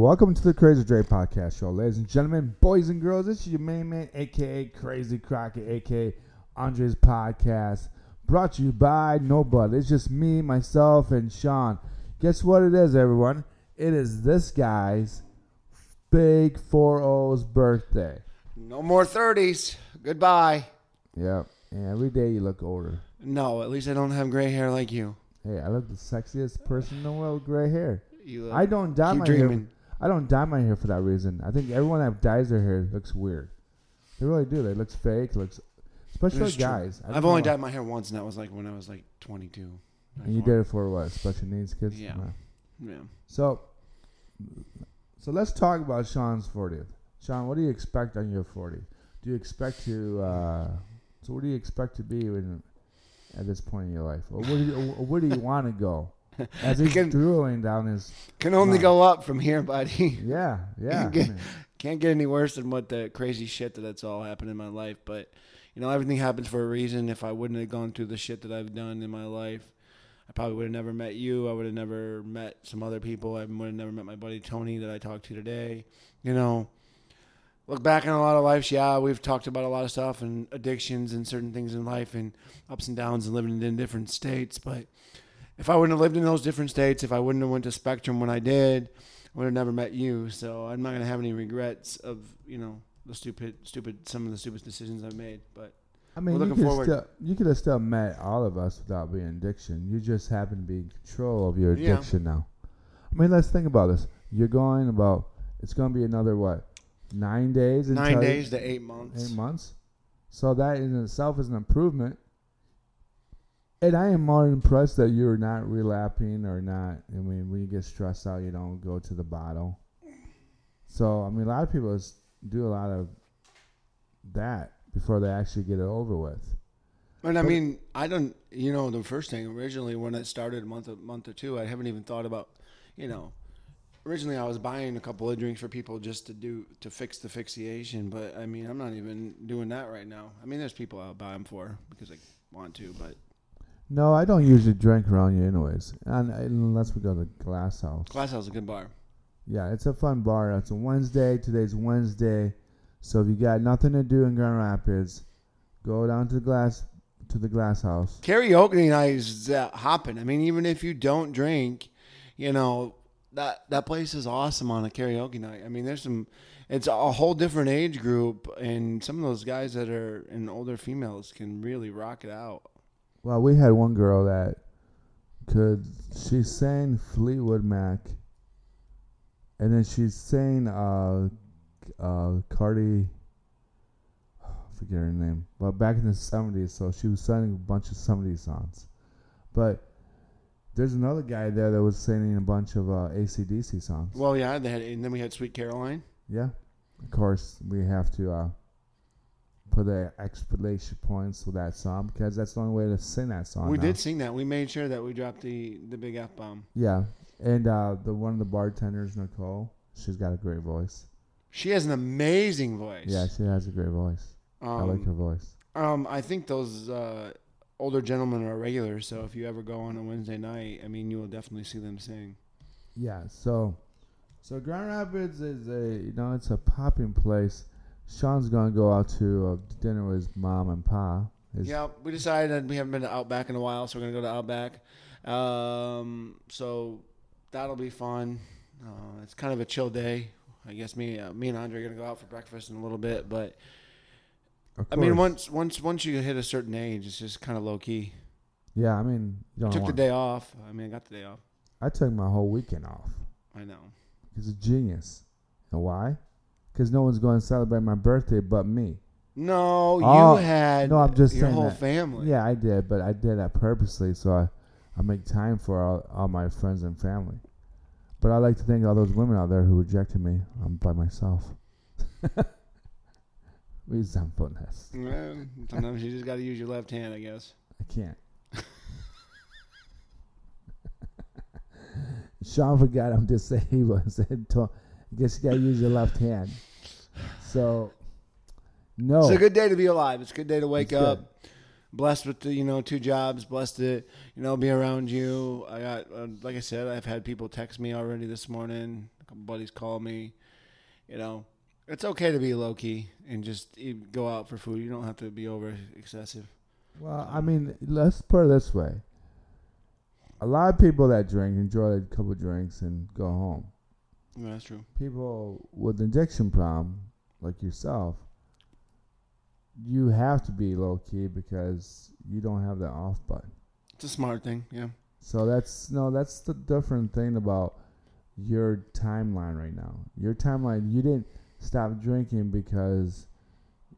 Welcome to the Crazy Dre Podcast Show, ladies and gentlemen, boys and girls. This is your main man, aka Crazy Crockett, aka Andre's Podcast, brought to you by nobody. It's just me, myself, and Sean. Guess what it is, everyone? It is this guy's big 4-0's birthday. No more 30s. Goodbye. Yep. And every day you look older. No, at least I don't have gray hair like you. Hey, I look the sexiest person in the world with gray hair. You look, I don't dye my hair. I don't dye my hair for that reason. I think everyone that dyes their hair looks weird. They really do. They looks fake. Looks, especially true. guys. I I've only dyed my hair once, and that was like when I was like 22. And you did it for what? Special needs kids. Yeah. Wow. Yeah. So, so let's talk about Sean's 40th. Sean, what do you expect on your 40th? Do you expect to? Uh, so, what do you expect to be when, at this point in your life, or where do you, or where do you want to go? As he's Can- drooling down his. Can only Wow. go up from here, buddy. Yeah, yeah. I Okay. mean, Can't get any worse than what the crazy shit that that's all happened in my life. But you know, everything happens for a reason. If I wouldn't have gone through the shit that I've done in my life, I probably would have never met you. I would have never met some other people. I would have never met my buddy Tony that I talked to today. You know, look back on a lot of lives. Yeah, we've talked about a lot of stuff and addictions and certain things in life and ups and downs and living in different states. But if I wouldn't have lived in those different states, if I wouldn't have went to Spectrum when I did, I would have never met you. So I'm not gonna have any regrets of you know the stupid, stupid, some of the stupid decisions I've made. But I mean, you looking could forward. still you could have still met all of us without being addiction. You just happen to be in control of your Yeah. addiction now. I mean, let's think about this. You're going about. It's going to be another what? Nine days. nine days to eight months. Eight months. So that in itself is an improvement. And I am more impressed that you're not relapsing or not. I mean, when you get stressed out, you don't go to the bottle. So I mean, a lot of people do a lot of that before they actually get it over with. And I mean, I don't. You know, the first thing originally when it started a month, a month or two, I haven't even thought about. You know, originally I was buying a couple of drinks for people just to do to fix the fixation, but I mean, I'm not even doing that right now. I mean, there's people I'll buy them for because I want to, but No, I don't usually drink around here, anyways, and unless we go to Glass House. Glass House is a good bar. Yeah, it's a fun bar. It's a Wednesday. Today's Wednesday, so if you got nothing to do in Grand Rapids, go down to the glass to the Glass House. Karaoke night is uh, hopping. I mean, even if you don't drink, you know that that place is awesome on a karaoke night. I mean, there's some. It's a whole different age group, and some of those guys that are and older females can really rock it out. Well, we had one girl that could. She sang Fleetwood Mac, and then she sang uh, uh, Cardi. I forget her name, but back in the seventies, so she was singing a bunch of seventies songs. But there's another guy there that was singing a bunch of uh, ACDC songs. Well, yeah, they had, and then we had Sweet Caroline. Yeah, of course we have to uh, put the exclamation points with that song because that's the only way to sing that song. we now. did sing that. We made sure that we dropped the the big f bomb. Yeah, and uh, the one of the bartenders, Nicole, she's got a great voice. She has an amazing voice. Yeah, she has a great voice. I like her Um, voice. um, I think those uh, older gentlemen are regulars. So if you ever go on a Wednesday night, I mean, you will definitely see them sing. Yeah, so so Grand Rapids is a you know it's a popping place. Sean's gonna go out to uh, dinner with his mom and pa. His, Yeah, we decided that we haven't been to Outback in a while, so we're gonna go to Outback. Um, so that'll be fun. Uh, it's kind of a chill day. I guess me, uh, me and Andre are gonna go out for breakfast in a little bit, but I mean, once once once you hit a certain age, it's just kind of low key. Yeah, I mean, you I took the day off. I mean, I got the day off. I took my whole weekend off. I know. He's a genius. And why? Because no one's going to celebrate my birthday but me. No, you Oh, had no, I'm just your saying whole that. family. Yeah, I did, but I did that purposely so I, I make time for all, all my friends and family. But I like to thank all those women out there who rejected me. I'm by myself. Resentfulness. Yeah, sometimes you just got to use your left hand, I guess. I can't. Sean forgot I'm disabled. Said, to- You gotta use your left hand. So, no. It's a good day to be alive. It's a good day to wake It's good. up. blessed with the, you know two jobs, blessed to you know be around you. I got uh, like I said, I've had people text me already this morning. A couple buddies call me. You know, it's okay to be low key and just go out for food. You don't have to be over excessive. Well, I mean, let's put it this way. A lot of people that drink enjoy a couple drinks and go home. Yeah, that's true. People with addiction problem, like yourself, you have to be low key because you don't have that off button. It's a smart thing. Yeah. So that's no, that's the different thing about your timeline right now. Your timeline, you didn't stop drinking because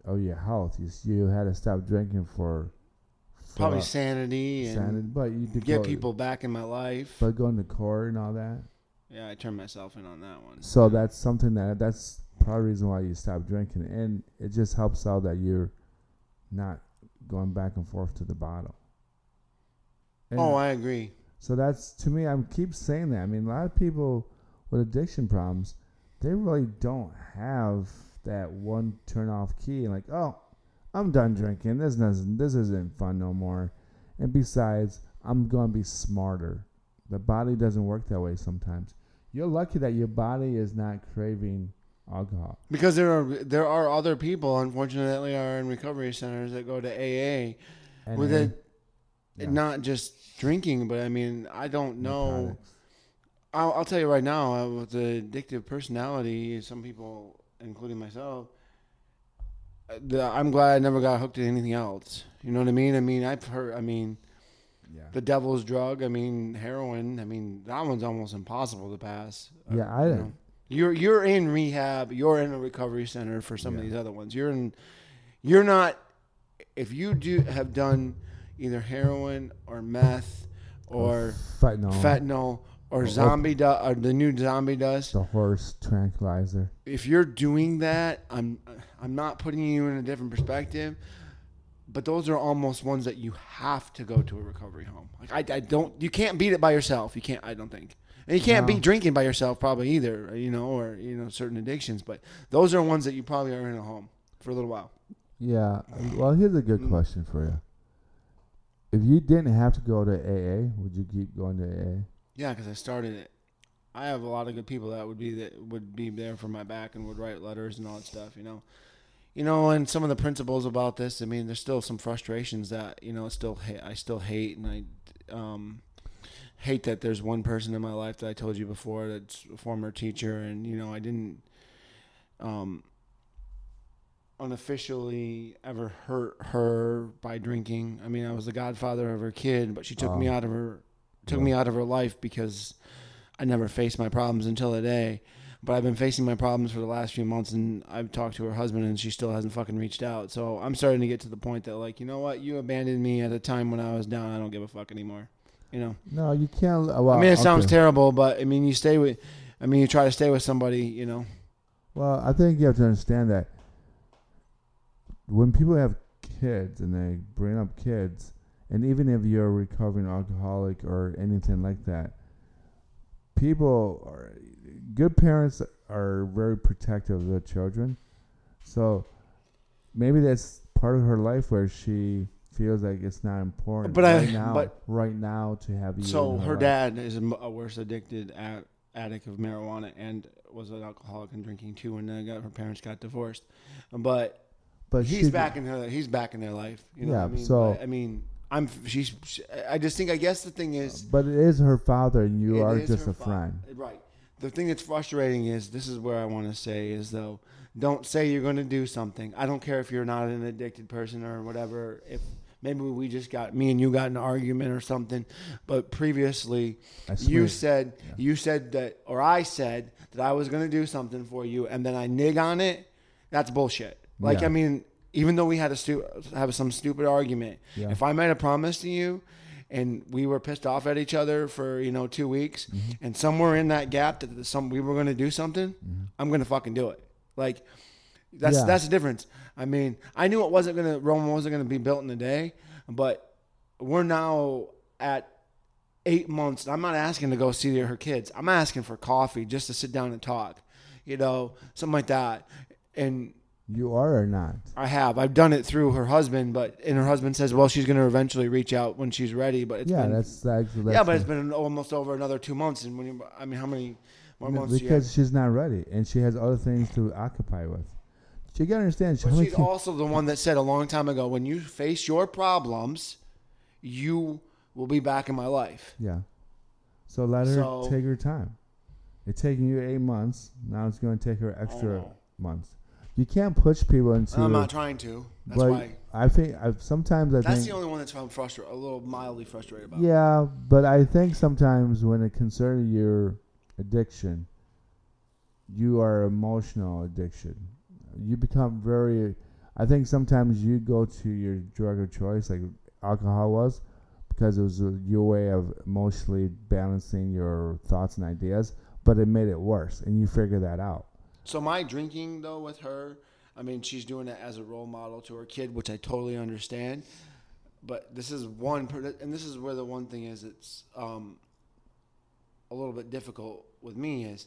of your health. You you had to stop drinking for, for Probably sanity and but you get go- people back in my life. but going to court and all that. Yeah, I turned myself in on that one. So that's something that that's part of the reason why you stop drinking, and it just helps out that you're not going back and forth to the bottle. And oh, I agree. so that's to me. I keep saying that. I mean, a lot of people with addiction problems, they really don't have that one turn off key. Like, oh, I'm done drinking. This doesn't. This isn't fun no more. And besides, I'm gonna be smarter. The body doesn't work that way sometimes. You're lucky that your body is not craving alcohol. Because there are there are other people, unfortunately, are in recovery centers that go to AA And with then- it, yeah. not just drinking, but I mean, I don't know. I'll, I'll tell you right now, uh, with the addictive personality, some people, including myself, uh, the, I'm glad I never got hooked to anything else. You know what I mean? I mean, I've heard. I mean, Yeah. the devil's drug. I mean, heroin. I mean, that one's almost impossible to pass. Uh, Yeah, I you didn't. know. You're you're in rehab. You're in a recovery center for some of these other ones. You're in. You're not. If you do have done either heroin or meth or fentanyl, fentanyl or Or zombie du- or the new zombie dust, the horse tranquilizer. if you're doing that, I'm I'm not putting you in a different perspective, but those are almost ones that you have to go to a recovery home. Like I, I don't you can't beat it by yourself. You can't I don't think. And you can't No. beat drinking by yourself probably either, you know, or you know certain addictions, but those are ones that you probably are in a home for a little while. Yeah. Well, here's a good Mm. question for you. If you didn't have to go to AA, would you keep going to AA? Yeah, cuz I started it. I have a lot of good people that would be that would be there for my back and would write letters and all that stuff, you know. You know, and some of the principles about this, I mean, there's still some frustrations that, you know, still ha- I still hate and I um hate that there's one person in my life that I told you before that's a former teacher and, you know, I didn't um unofficially ever hurt her by drinking. I mean, I was the godfather of her kid, but she took me Oh. out of her took me out of her life because I never faced my problems until today. But I've been facing my problems for the last few months, and I've talked to her husband, and she still hasn't fucking reached out. So I'm starting to get to the point that, like, you know what? You abandoned me at a time when I was down. I don't give a fuck anymore. You know. No, you can't. Uh, well, I mean, it sounds terrible, but I mean, you stay with. I mean, you try to stay with somebody. You know. Well, I think you have to understand that when people have kids and they bring up kids, and even if you're a recovering alcoholic or anything like that, people are good parents are very protective of their children. So maybe that's part of her life where she feels like it's not important But I- right now. but- right now to have you. So in her dad is a, worse addicted a- addict of marijuana and was an alcoholic and drinking too, and then uh, got her parents got divorced. But but he's she- back in her. He's back in their life. You know Yeah, I mean? so- But, I mean, I'm. She's. She, I just think. I guess the thing is. But it is her father, and you are just a friend. Right. The thing that's frustrating is this is where I want to say is though, don't say you're going to do something. I don't care if you're not an addicted person or whatever. If maybe we just got me and you got an argument or something, but previously you said Yeah. you said that or I said that I was going to do something for you and then I nig on it. That's bullshit. Like Yeah. I mean, even though we had a stu- have some stupid argument, Yeah. if I made a promise to you and we were pissed off at each other for you know two weeks, Mm-hmm. and somewhere in that gap that some we were going to do something, I'm going to fucking do it. Like that's Yeah. that's the difference. I mean, I knew it wasn't going to Rome wasn't going to be built in a day, but we're now at eight months. I'm not asking to go see her kids. I'm asking for coffee just to sit down and talk, you know, something like that. And You are or not? I have. I've done it through her husband, but and her husband says, well, she's going to eventually reach out when she's ready. But it's yeah, been, that's, that's that's yeah, but it's been almost over another two months. And when you, I mean, how many more No, months? because she's not ready and she has other things to occupy with. You gotta understand. But she's ki- also the one that said a long time ago, when you face your problems, you will be back in my life. yeah. So let her So- take her time. It's taking you eight months. Now it's going to take her extra months. You can't push people into. I'm not trying to. That's but why. I think I sometimes I That's think the only one that's I'm frustrated, a little mildly frustrated about. Yeah, but I think sometimes when it concerns your addiction, you are emotional addiction. You become very. I think sometimes you go to your drug of choice, like alcohol was, because it was your way of emotionally balancing your thoughts and ideas. But it made it worse, and you figure that out. So my drinking though with her, I mean, she's doing it as a role model to her kid, which I totally understand. But this is one, and this is where the one thing is, it's um, a little bit difficult with me is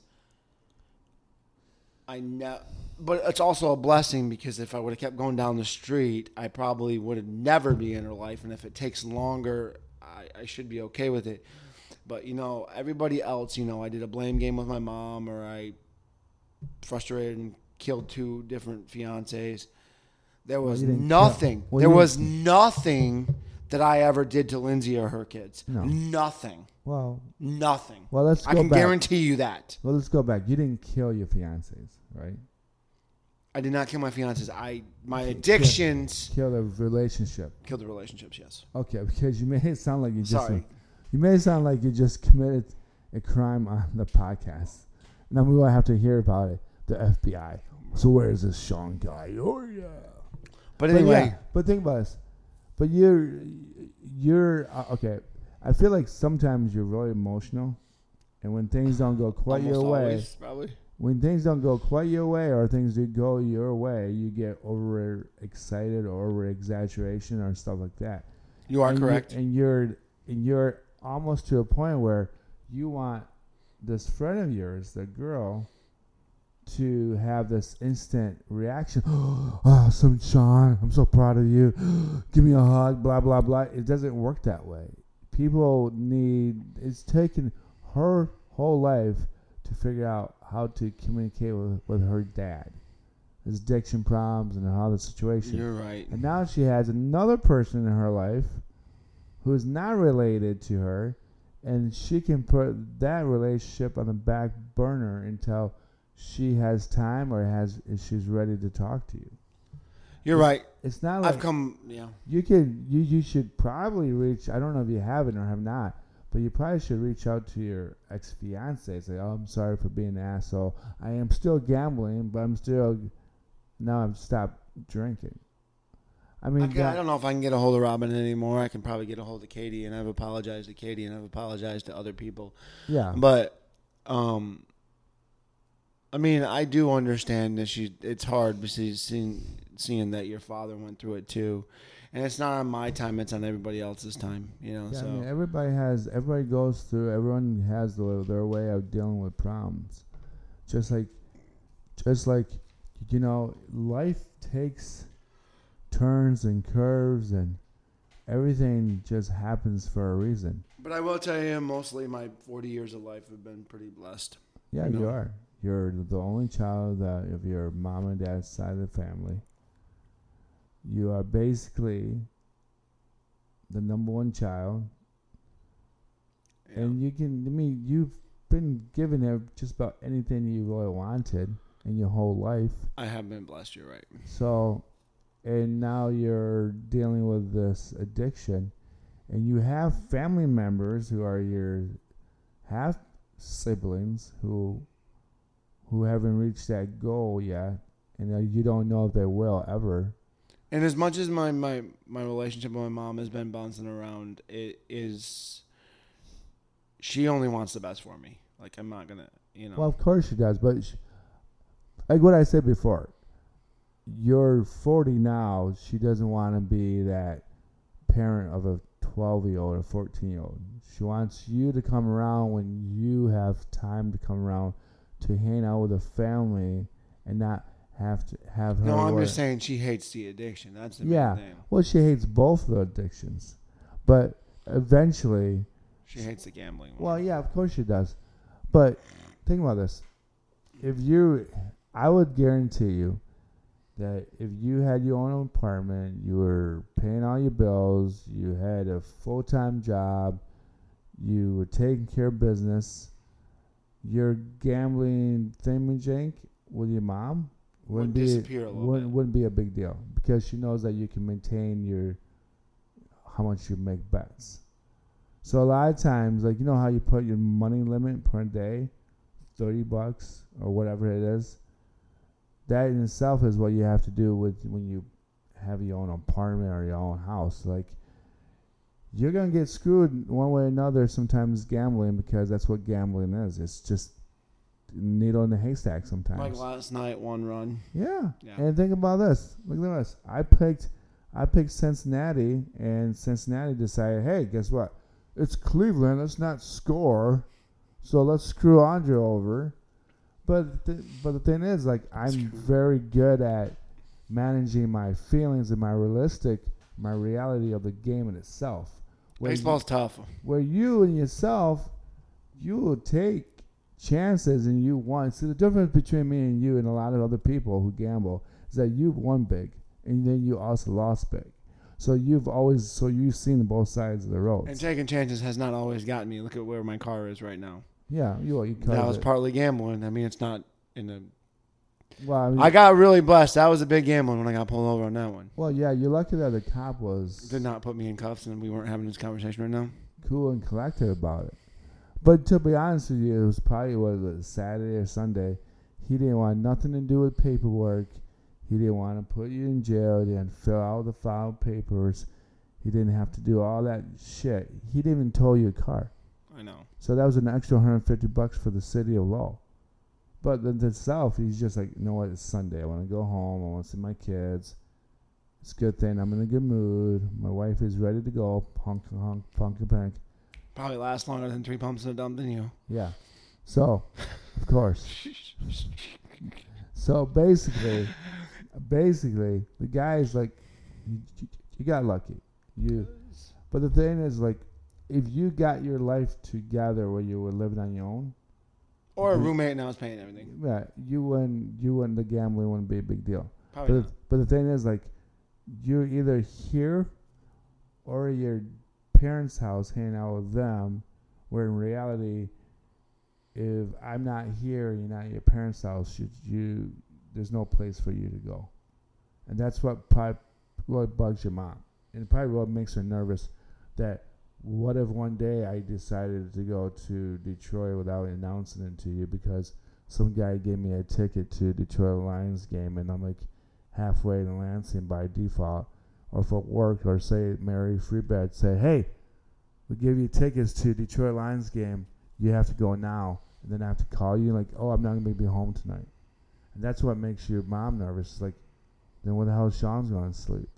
I know, but it's also a blessing because if I would have kept going down the street, I probably would have never be in her life, and if it takes longer, I, I should be okay with it. But you know, everybody else, you know, I did a blame game with my mom, or I frustrated and killed two different fiancés. There was didn't nothing. well, there was nothing that I ever did to Lindsay or her kids. No. Nothing. Well, Nothing. well, let's go I can back. guarantee you that. well, let's go back. You didn't kill your fiancés, right? I did not kill my fiancés. I my addictions Kill the relationship. killed the relationships. Yes. Okay, because you made it sound like you just Sorry. you made it sound like you just committed a crime on the podcast. Now we will have to hear about it. The FBI. So where is this Sean guy? Oh yeah. But But anyway, yeah, but think about this. But you're you're uh, okay. I feel like sometimes you're really emotional, and when things don't go quite almost your way, always, probably. when things don't go quite your way or things do go your way, you get over excited or over exaggeration or stuff like that. You are and you- correct. and you're and you're almost to a point where you want this friend of yours, the girl, to have this instant reaction. oh, some Sean, I'm so proud of you. Give me a hug. Blah blah blah. It doesn't work that way. People need. It's taken her whole life to figure out how to communicate with, with her dad, his addiction problems and how the situation. You're right. And now she has another person in her life who is not related to her, and she can put that relationship on the back burner until she has time or has she's ready to talk to you. You're right. It's not like I've come. Yeah. you could you you should probably reach. I don't know if you haven't or have not, but you probably should reach out to your ex fiance. Say, "Oh, I'm sorry for being an asshole. I am still gambling, but I'm still now I've stopped drinking." I mean, I, can, that- I don't know if I can get a hold of Robin anymore. I can probably get a hold of Katie, and I've apologized to Katie, and I've apologized to other people. yeah, But, um, I mean, I do understand that she. It's hard because seeing seeing that your father went through it too, and it's not on my time; it's on everybody else's time. You know, Yeah, so I mean, everybody has, everybody goes through, everyone has the, their way of dealing with problems. Just like, just like, you know, life takes turns and curves, and everything just happens for a reason. But I will tell you, mostly my 40 years of life have been pretty blessed. Yeah, You you are. You're the only child that of your mom and dad's side of the family. You are basically the number one child. Yeah. And you can, I mean, you've been given just about anything you really wanted in your whole life. I have been blessed. You're right. So, and now you're dealing with this addiction, and you have family members who are your half siblings who who haven't reached that goal yet, and you don't know if they will ever. And as much as my, my, my relationship with my mom has been bouncing around, it is. She only wants the best for me. Like I'm not gonna, you know. Well, of course she does, but sh like what I said before, you're 40 now. She doesn't want to be that parent of a 12 year old or 14 year old. She wants you to come around when you have time to come around to hang out with a family and not have to have her. No, I'm work. just saying she hates the addiction. That's the Yeah. main thing. Well, she hates both the addictions, but eventually, She hates the gambling. one. well, yeah, of course she does. But think about this: if you, I would guarantee you that if you had your own apartment, you were paying all your bills, you had a full time job, you were taking care of business, your gambling thingamajig with your mom Would wouldn't be disappear a little wouldn't, bit. wouldn't be a big deal because she knows that you can maintain your how much you make bets. So a lot of times, like you know how you put your money limit per day, thirty bucks or whatever it is. That in itself is what you have to do with when you have your own apartment or your own house. Like you're gonna get screwed one way or another. Sometimes gambling because that's what gambling is. It's just needle in the haystack. Sometimes. Like last night, one run. Yeah. Yeah. And think about this. Look at this. I picked I picked Cincinnati and Cincinnati decided, hey, guess what? It's Cleveland, let's not score. So let's screw Andre over. But th- but the thing is like I'm very good at managing my feelings and my realistic my reality of the game in itself. Where you- Baseball's tough. where you and yourself, you will take chances and you won. See, the difference between me and you and a lot of other people who gamble is that you've won big and then you also lost big. So you've always, so you've seen both sides of the road. And taking chances has not always gotten me. Look at where my car is right now. Yeah, you, you That was it. partly gambling. I mean, it's not in the. Well, I mean, I got really blessed. That was a big gambling when I got pulled over on that one. well, yeah, you're lucky that the cop was Did not put me in cuffs, and we weren't having this conversation right now. cool and collected about it. But to be honest with you, it was probably what was it, Saturday or Sunday. He didn't want nothing to do with paperwork. He didn't want to put you in jail. He didn't fill out the file papers. He didn't have to do all that shit. He didn't even tow your car. I know. So that was an extra 150 bucks for the city of Lowell. But then to itself, he's just like, you know what? It's Sunday. I want to go home. I want to see my kids. It's a good thing. I'm in a good mood. My wife is ready to go. Honk, honk, punk, punk. Probably lasts longer than three pumps in a dump than you. Yeah. So, of course. So basically, basically, the guy's like, you, you got lucky. You, but the thing is, like, if you got your life together where you were living on your own, Or a roommate now is paying everything. yeah, you wouldn't, you wouldn't, the gambling wouldn't be a big deal. Probably But, not. but the thing is, like, you're either here or your parents' house hanging out with them, where in reality, if I'm not here, you're not at your parents' house, you, you there's no place for you to go, and that's what probably what bugs your mom, and probably what makes her nervous. That what if one day I decided to go to Detroit without announcing it to you because some guy gave me a ticket to Detroit Lions game, and I'm like halfway to Lansing by default, or for work, or say Mary Free Bed say, hey, we give you tickets to Detroit Lions game. You have to go now, and then I have to call you like, oh, I'm not gonna be home tonight, and that's what makes your mom nervous. It's like, then where the hell is Sean's gonna sleep?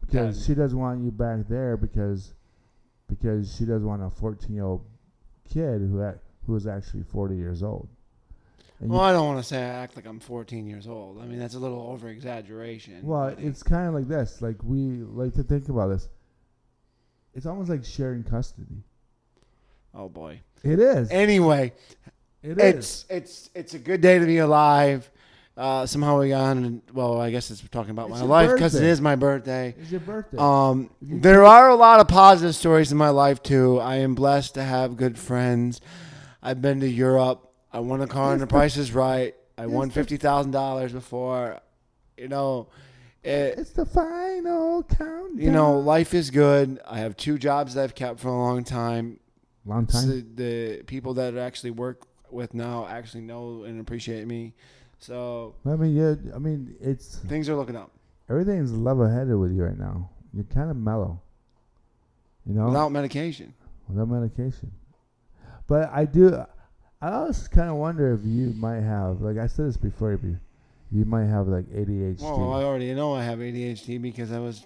Because Dad. she doesn't want you back there because because she doesn't want a 14 year old kid who had, who is actually 40 years old. And Well, I don't want to say I act like I'm 14 years old. I mean, that's a little over exaggeration. Well, it's kind of like this. Like we like to think about this. It's almost like sharing custody. oh boy. It is. Anyway, It is. it's it's it's a good day to be alive. Uh, somehow we got on. Well, I guess it's talking about It's my life because it is my birthday. It's your birthday. Um, there are a lot of positive stories in my life too. I am blessed to have good friends. I've been to Europe. I won a car and the price is right. I won fifty thousand dollars before. You know, it, it's the final countdown. you know, life is good. I have two jobs that I've kept for a long time. long time. So the people that I actually work with now actually know and appreciate me. So I mean, yeah. I mean, it's things are looking up. everything's level headed with you right now. You're kind of mellow. You know, Without medication. without medication. But I do. I always kind of wonder if you might have, like I said this before, you you might have like ADHD. Well, I already know I have ADHD because I was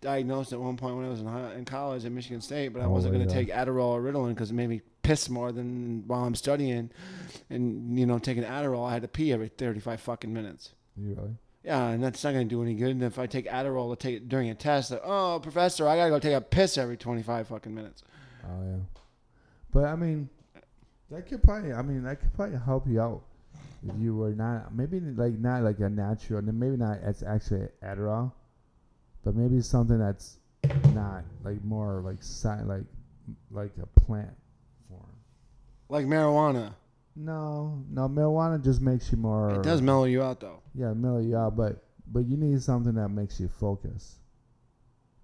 diagnosed at one point when I was in, in college at Michigan State, but I Oh, wasn't going to take Adderall or Ritalin because it made me piss more than while I'm studying, and you know taking Adderall. I had to pee every 35 fucking minutes. You really? Yeah, and that's not gonna do any good. And if I take Adderall to take it during a test, like, oh professor, I gotta go take a piss every 25 fucking minutes. Oh yeah. But I mean, that could probably. I mean, that could probably help you out if you were not maybe like not like a natural, and maybe not. It's actually Adderall, but maybe something that's not like more like si- like like a plant. Like marijuana, No, no, marijuana just makes you more. it does mellow you out though. Yeah, mellow you out, but but you need something that makes you focus,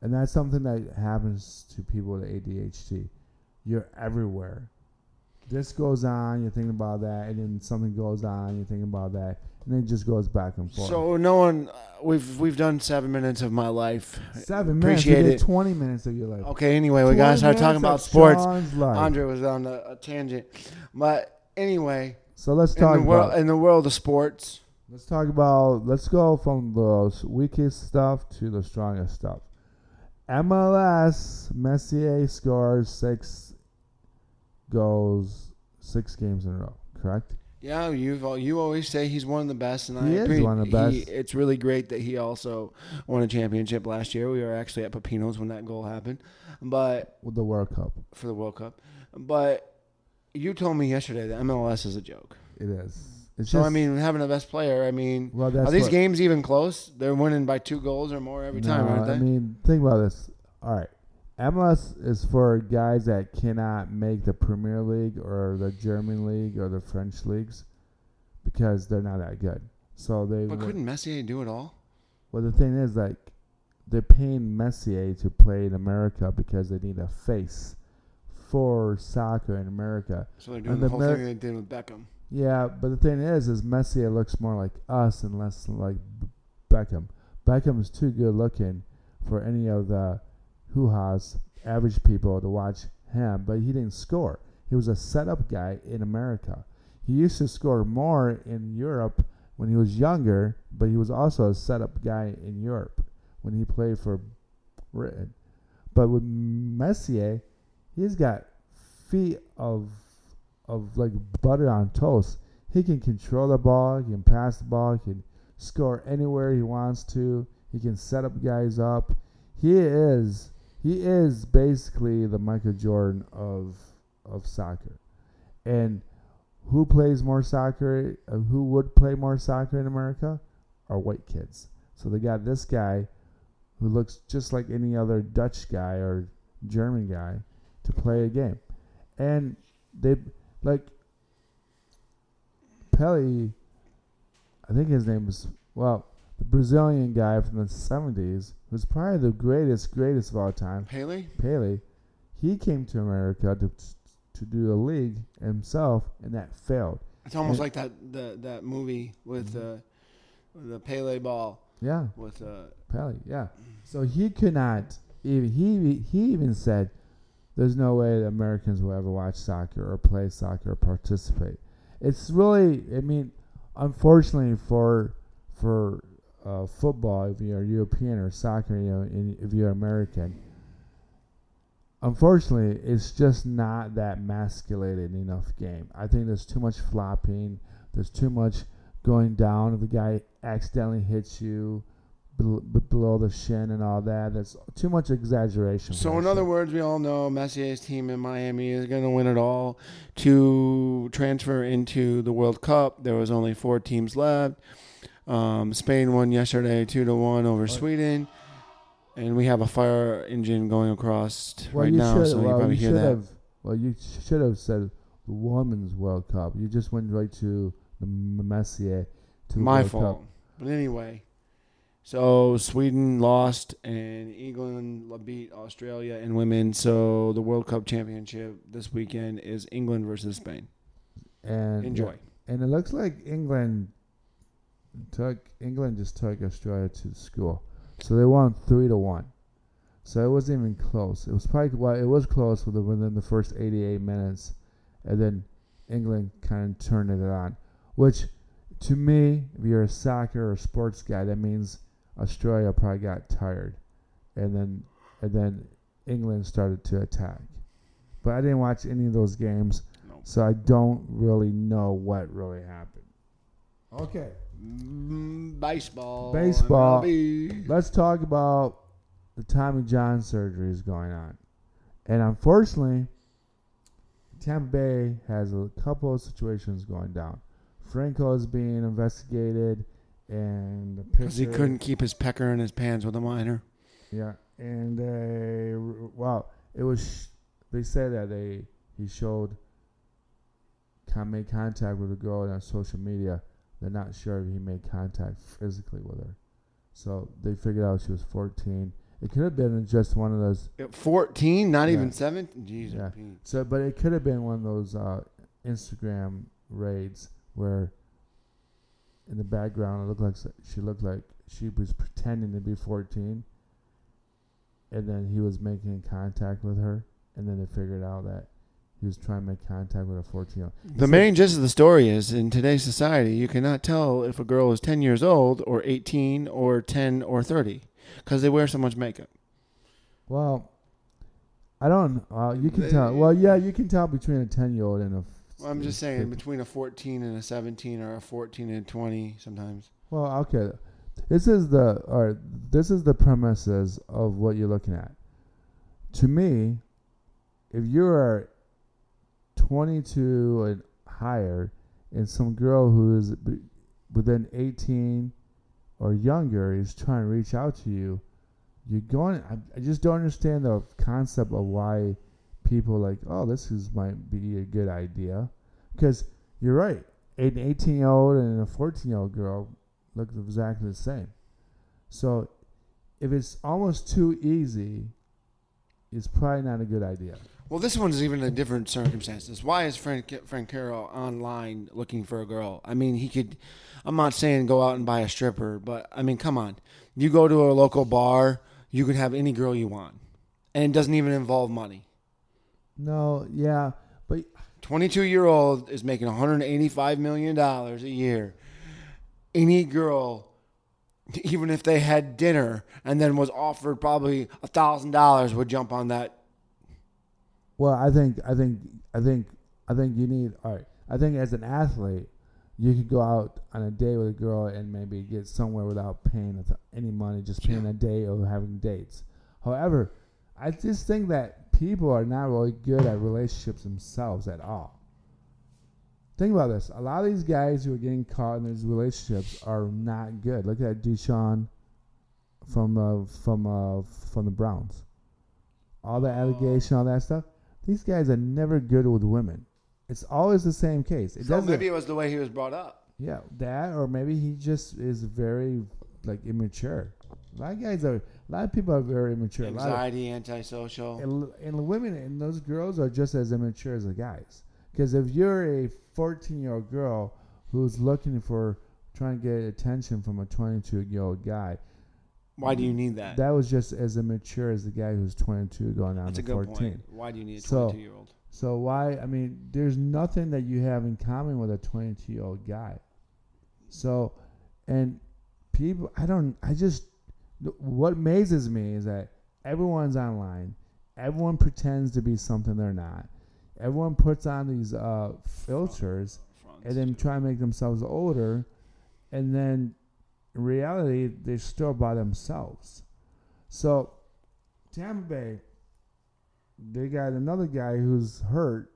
and that's something that happens to people with ADHD. You're everywhere. This goes on, you're thinking about that, and then something goes on, you're thinking about that, and it just goes back and forth. So no one, uh, we've we've done seven minutes of my life. seven minutes, appreciate it. twenty minutes of your life. Okay, anyway, we gotta start talking about sports. Andre was on a, a tangent, but anyway, So let's in talk the world in the world of sports, let's talk about let's go from the weakest stuff to the strongest stuff. MLS Messi scores six goals six games in a row. Correct? Yeah, you've al- you always say he's one of the best, and He I is agree. one of the He- best. it's really great that he also won a championship last year. We were actually at Pepino's when that goal happened, but With the World Cup, for the World Cup. But you told me yesterday that MLS is a joke. it is. It's So just, I mean, having the best player, I mean, well, are these what- games even close? They're winning by two goals or more every time, aren't they? I mean, think about this. All right, MLS is for guys that cannot make the Premier League or the German league or the French leagues because they're not that good. So they. but couldn't Messi do it all? Well, the thing is, like, they're paying Messi to play in America because they need a face for soccer in America. So they're doing And the whole thing they did with Beckham. Yeah, but the thing is, is Messi looks more like us and less like B- Beckham. Beckham is too good looking for any of the hoo-has, average people to watch him, but he didn't score. He was a setup guy in America. He used to score more in Europe when he was younger, but he was also a setup guy in Europe when he played for Britain. But with Messi, he's got feet of of like butter on toast. He can control the ball, he can pass the ball, he can score anywhere he wants to. He can set up guys up. He is he is basically the Michael Jordan of of soccer. And who plays more soccer? Uh, who would play more soccer in America? Are white kids. So they got this guy who looks just like any other Dutch guy or German guy to play a game. And they like Pelé, I think his name is well, the Brazilian guy from the seventies, who's probably the greatest, greatest of all time, Haley? Pele. He came to America to to do a league himself, and that failed. It's almost And- like that that, that movie with uh, the Pele ball Yeah, with uh, Pele. Yeah. So he could not even he he even said, "There's no way that Americans will ever watch soccer or play soccer or participate." It's really, I mean, unfortunately for for uh, football, if you're European or soccer, you know, in, if you're American, unfortunately, it's just not that masculated enough game. I think there's too much flopping. There's too much going down. If the guy accidentally hits you bel- b- below the shin and all that, that's too much exaggeration. So, in other words, we all know Messi's team in Miami is going to win it all. To transfer into the World Cup, there was only four teams left. Um, Spain won yesterday, two to one over Sweden, and we have a fire engine going across well, right you now, should, so you well, probably you hear should that. have. Well, you should have said the Women's World Cup. You just went right to the Messi. To the My World fault. Cup. But anyway, so Sweden lost and England beat Australia in women. So the World Cup championship this weekend is England versus Spain. And Enjoy. And it looks like England took England just took Australia to the score, so they won three to one. So it wasn't even close. It was probably well, it was close within within the first 88 minutes, and then England kind of turned it on. Which, to me, if you're a soccer or sports guy, that means Australia probably got tired, and then and then England started to attack. but I didn't watch any of those games, so I don't really know what really happened. Okay, baseball. Baseball. MLB. let's talk about the Tommy John surgery is going on, and unfortunately, Tampa Bay has a couple of situations going down. Franco is being investigated, and Because he couldn't keep his pecker in his pants with a minor. Yeah, and they well, it was. They said that they he showed con made contact with a girl on social media. They're not sure if he made contact physically with her, so they figured out she was 14. It could have been just one of those. 14, not Yeah. even 7? Jesus. Yeah. Pete. So, but it could have been one of those uh, Instagram raids where, in the background, it looked like she looked like she was pretending to be 14, and then he was making contact with her, and then they figured out that he was trying to make contact with a 14 year old. The main gist of the story is in today's society, you cannot tell if a girl is 10 years old or 18 or 10 or 30 because they wear so much makeup. Well, I don't. Uh, you can tell. Well, yeah, you can tell between a 10 year old and a. Well, I'm just saying, between a 14 and a 17 or a 14 and 20 sometimes. Well, okay. This is the or this is the premises of what you're looking at. To me, if you are 22 and higher, and some girl who is within 18 or younger is trying to reach out to you, you're going. I, I just don't understand the concept of why people like, oh, this is might be a good idea, because you're right. An 18 year old and a 14 year old girl look exactly the same. So, if it's almost too easy, it's probably not a good idea. Well, this one's even in different circumstances. Why is Frank Frank Carroll online looking for a girl? I mean, he could. I'm not saying go out and buy a stripper, but I mean, come on. You go to a local bar, you can have any girl you want, and it doesn't even involve money. No, yeah, but 22 year old is making 185 million dollars a year. Any girl, even if they had dinner and then was offered probably a thousand dollars, would jump on that. Well, I think, I think, I think, I think you need. All right, I think as an athlete, you could go out on a day with a girl and maybe get somewhere without paying any money, just paying Yeah. a day of having dates. However, I just think that people are not really good at relationships themselves at all. Think about this. A lot of these guys who are getting caught in these relationships are not good. Look at Deshaun from uh, from uh, from the Browns. All the allegation, all that stuff. These guys are never good with women. It's always the same case. It So doesn't. maybe it was the way he was brought up. Yeah, that or maybe he just is very like immature. A lot of guys are. A lot of people are very immature. A lot of, Anxiety, antisocial. and, and the women and those girls are just as immature as the guys. Because if you're a 14 year old girl who's looking for trying to get attention from a 22 year old guy, Why do you need that? that was just as immature as the guy who's 22 going That's a to good 14. point. Why do you need a So- 22 year old? So why? I mean, there's nothing that you have in common with a 22 year old guy. So, and people, I don't, I just, what amazes me is that everyone's online. Everyone pretends to be something they're not. Everyone puts on these uh, filters and then try and make themselves older, and then in reality, they're still by themselves. So, Tampa Bay, they got another guy who's hurt.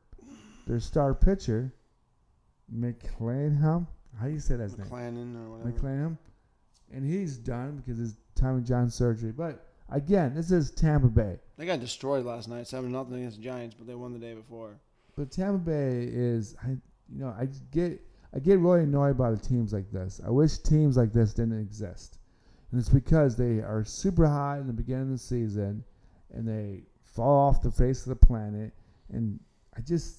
Their star pitcher, McClanahan. How do you say that name? McClannon or whatever. McClanahan, and he's done because it's Tommy John surgery. But again, this is Tampa Bay. They got destroyed last night, seven nothing against the Giants, but they won the day before. But Tampa Bay is, I, you know, I get, I get really annoyed by the teams like this. I wish teams like this didn't exist, and it's because they are super hot in the beginning of the season, and they fall off the face of the planet. And I just,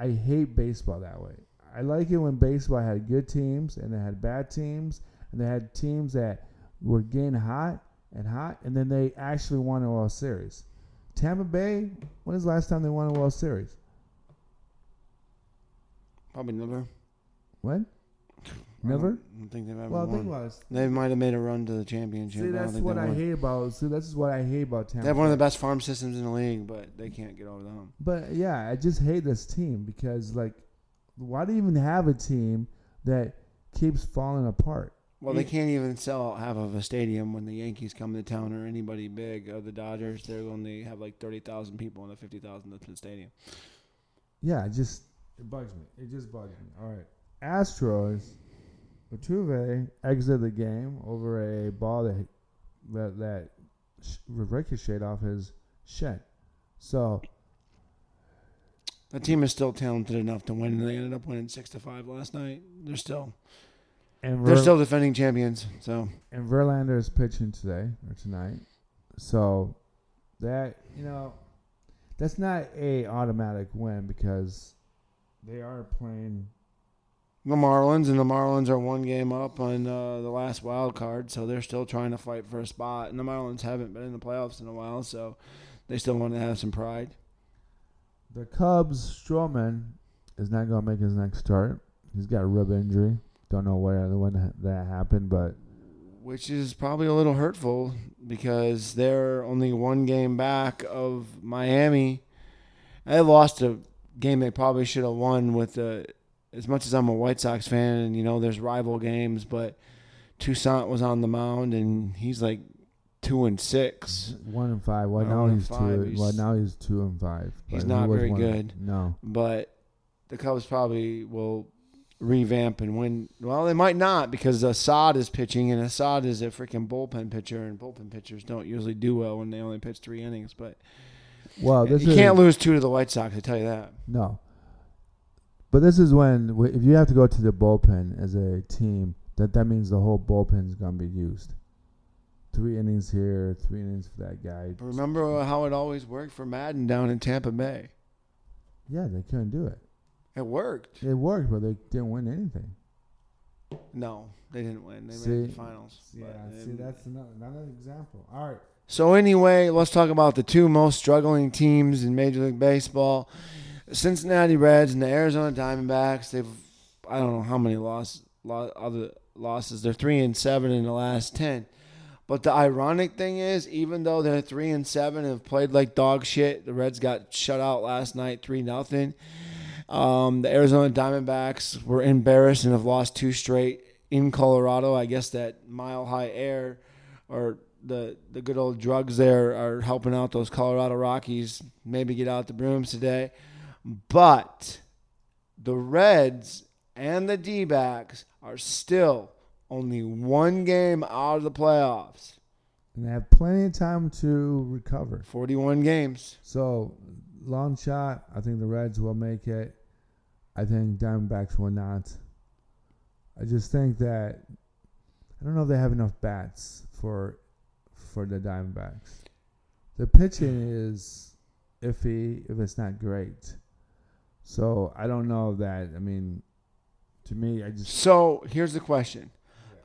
I hate baseball that way. I like it when baseball had good teams and they had bad teams, and they had teams that were getting hot and hot, and then they actually won a World Series. Tampa Bay, when is the last time they won a World Series? Probably never. When? Never? I don't think they've ever Well, won. think about it. They might have made a run to the championship. See, I don't that's think what they I won. hate about. See, this is what I hate about Tampa. They have one of the best farm systems in the league, but they can't get over the hump. But yeah, I just hate this team because like, why do you even have a team that keeps falling apart? Well, they can't even sell out half of a stadium when the Yankees come to town or anybody big or the Dodgers. They're only have like thirty thousand people in a fifty thousand stadium. Yeah, it just it bugs me. It just bugs me. All right, Astros. Altuve exited the game over a ball that that, that sh- ricocheted off his shed. So The team is still talented enough to win, they ended up winning six to five last night. They're still and they're still defending champions. So and Verlander is pitching today or tonight. So that you know, that's not a automatic win because they are playing. the Marlins and the Marlins are one game up on uh, the last wild card, so they're still trying to fight for a spot. And the Marlins haven't been in the playoffs in a while, so they still want to have some pride. The Cubs Stroman is not going to make his next start. He's got a rib injury. Don't know where when that happened, but which is probably a little hurtful because they're only one game back of Miami. They lost a game they probably should have won with the. As much as I'm a White Sox fan, and you know there's rival games, but Toussaint was on the mound and he's like two and six. one and five. Well, now he's five, two. he's- well, now he's two and five. He's but he not very good. No, But the Cubs probably will revamp and win. Well, they might not because Assad is pitching, and Assad is a freaking bullpen pitcher, and bullpen pitchers don't usually do well when they only pitch three innings. But well, this you is can't lose two to the White Sox. I tell you that. no. But this is when if you have to go to the bullpen as a team, that that means the whole bullpen is going to be used. Three innings here, three innings for that guy. Remember how it always worked for Maddon down in Tampa Bay. Yeah, they couldn't do it. It worked. It worked, but they didn't win anything. No, they didn't win. They See? made the finals. Yeah, see, that's another, another example. All right. So anyway, let's talk about the two most struggling teams in Major League Baseball: Cincinnati Reds and the Arizona Diamondbacks. They've I don't know how many loss, lo- other losses. They're three and seven in the last ten. But the ironic thing is, even though they're three and seven and have played like dog shit, the Reds got shut out last night, three nothing. Um, the Arizona Diamondbacks were embarrassed and have lost two straight in Colorado. I guess that mile high air or the the good old drugs there are helping out those Colorado Rockies. Maybe get out the brooms today, but the Reds and the D-backs are still only one game out of the playoffs. And they have plenty of time to recover. Forty-one games. So, long shot. I think the Reds will make it. I think Diamondbacks will not. I just think that I don't know if they have enough bats for for the Diamondbacks. The pitching is iffy if it's not great. So I don't know that. I mean, to me, I just So here's the question: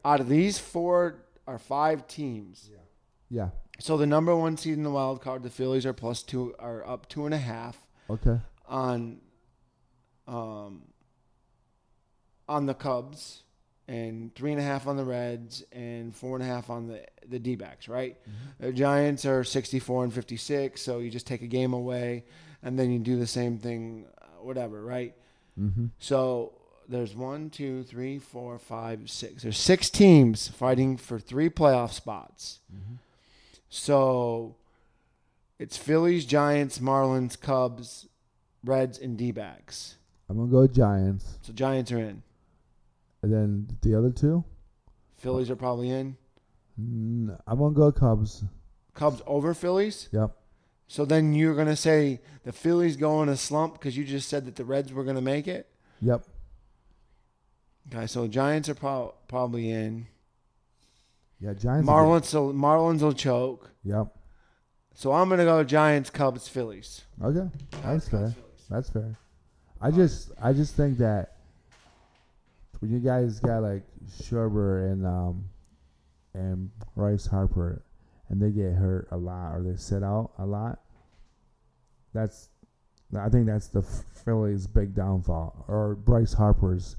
Out of these four or five teams, yeah. yeah. so the number one seed in the wild card, the Phillies are plus two, are up two and a half. Okay. on um on the Cubs and three and a half on the Reds and four and a half on the the D backs, right? The Giants are sixty four and fifty six, so you just take a game away and then you do the same thing, uh, whatever, right? Mm-hmm. So there's one, two, three, four, five, six. There's six teams fighting for three playoff spots. So it's Phillies, Giants, Marlins, Cubs, Reds, and D backs. I'm gonna go Giants, So Giants are in. And then the other two. Phillies are probably in. Mm, I'm gonna go Cubs. Cubs over Phillies. Yep. So then you're gonna say the Phillies go in a slump because you just said that the Reds were gonna make it. Yep. Okay, so Giants are pro- probably in. Yeah. Giants. Marlins, will, Marlins will choke. Yep. So I'm gonna go Giants, Cubs, Phillies. Okay. That's fair. That's fair. I just I just think that when you guys got like Scherber and um and Bryce Harper and they get hurt a lot or they sit out a lot, that's I think that's the Phillies' big downfall or Bryce Harper's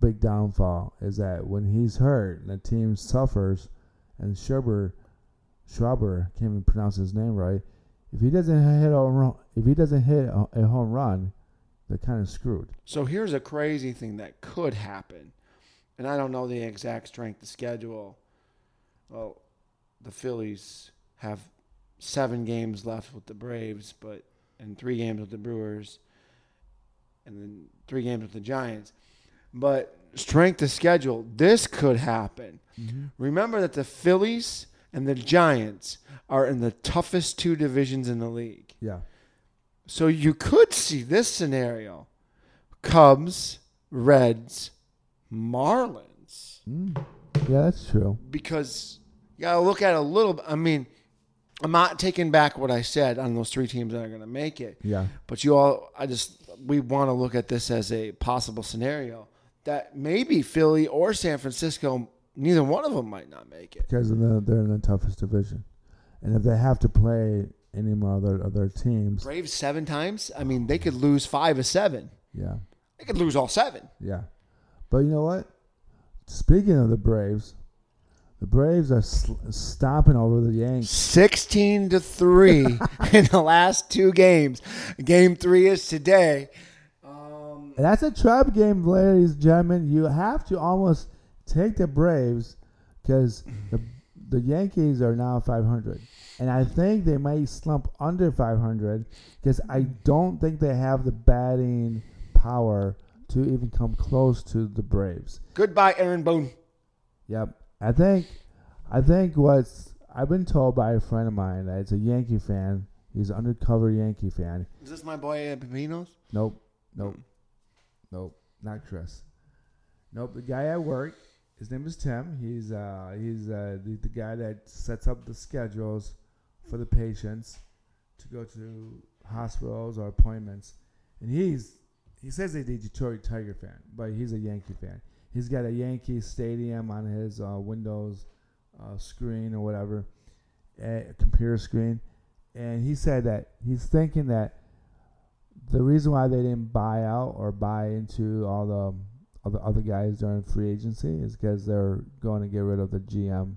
big downfall is that when he's hurt, the team suffers, and Scherber, Schwaber, can't even pronounce his name right. If he doesn't hit a ro- if he doesn't hit a, a home run, they're kind of screwed. So here's a crazy thing that could happen, and I don't know the exact strength of schedule. Well, the Phillies have seven games left with the Braves, but and three games with the Brewers, and then three games with the Giants. But strength of schedule, this could happen. Mm-hmm. Remember that the Phillies and the Giants are in the toughest two divisions in the league. Yeah, So you could see this scenario Cubs, Reds, Marlins. mm. yeah, that's true. Because you got to look at it a little bit. I mean, I'm not taking back what I said on those three teams that are going to make it. Yeah, But you all, I just, we want to look at this as a possible scenario that maybe Philly or San Francisco, neither one of them might not make it. because they're in the toughest division, and if they have to play any more other other teams, Braves seven times. I mean, they could lose five of seven. yeah, They could lose all seven. yeah. But you know what? Speaking of the Braves, the Braves are sl- stomping over the Yankees. 16 to 3 in the last two games. Game three is today. Um, that's a trap game, ladies and gentlemen. You have to almost take the Braves because the the Yankees are now 500, and I think they might slump under 500 because I don't think they have the batting power to even come close to the Braves. goodbye, Aaron Boone. Yep, I think I think what's I've been told by a friend of mine that it's a Yankee fan. He's an undercover Yankee fan. Is this my boy uh, Pepinos? Nope. Nope. Nope. Not Chris. Nope. The guy at work. His name is Tim. He's uh he's uh the, the guy that sets up the schedules for the patients to go to hospitals or appointments. And he's he says he's a Detroit Tiger fan, but he's a Yankee fan. He's got a Yankee stadium on his uh, Windows uh, screen or whatever, a computer screen, and he said that he's thinking that the reason why they didn't buy out or buy into all the other other guys during free agency is because they're going to get rid of the GM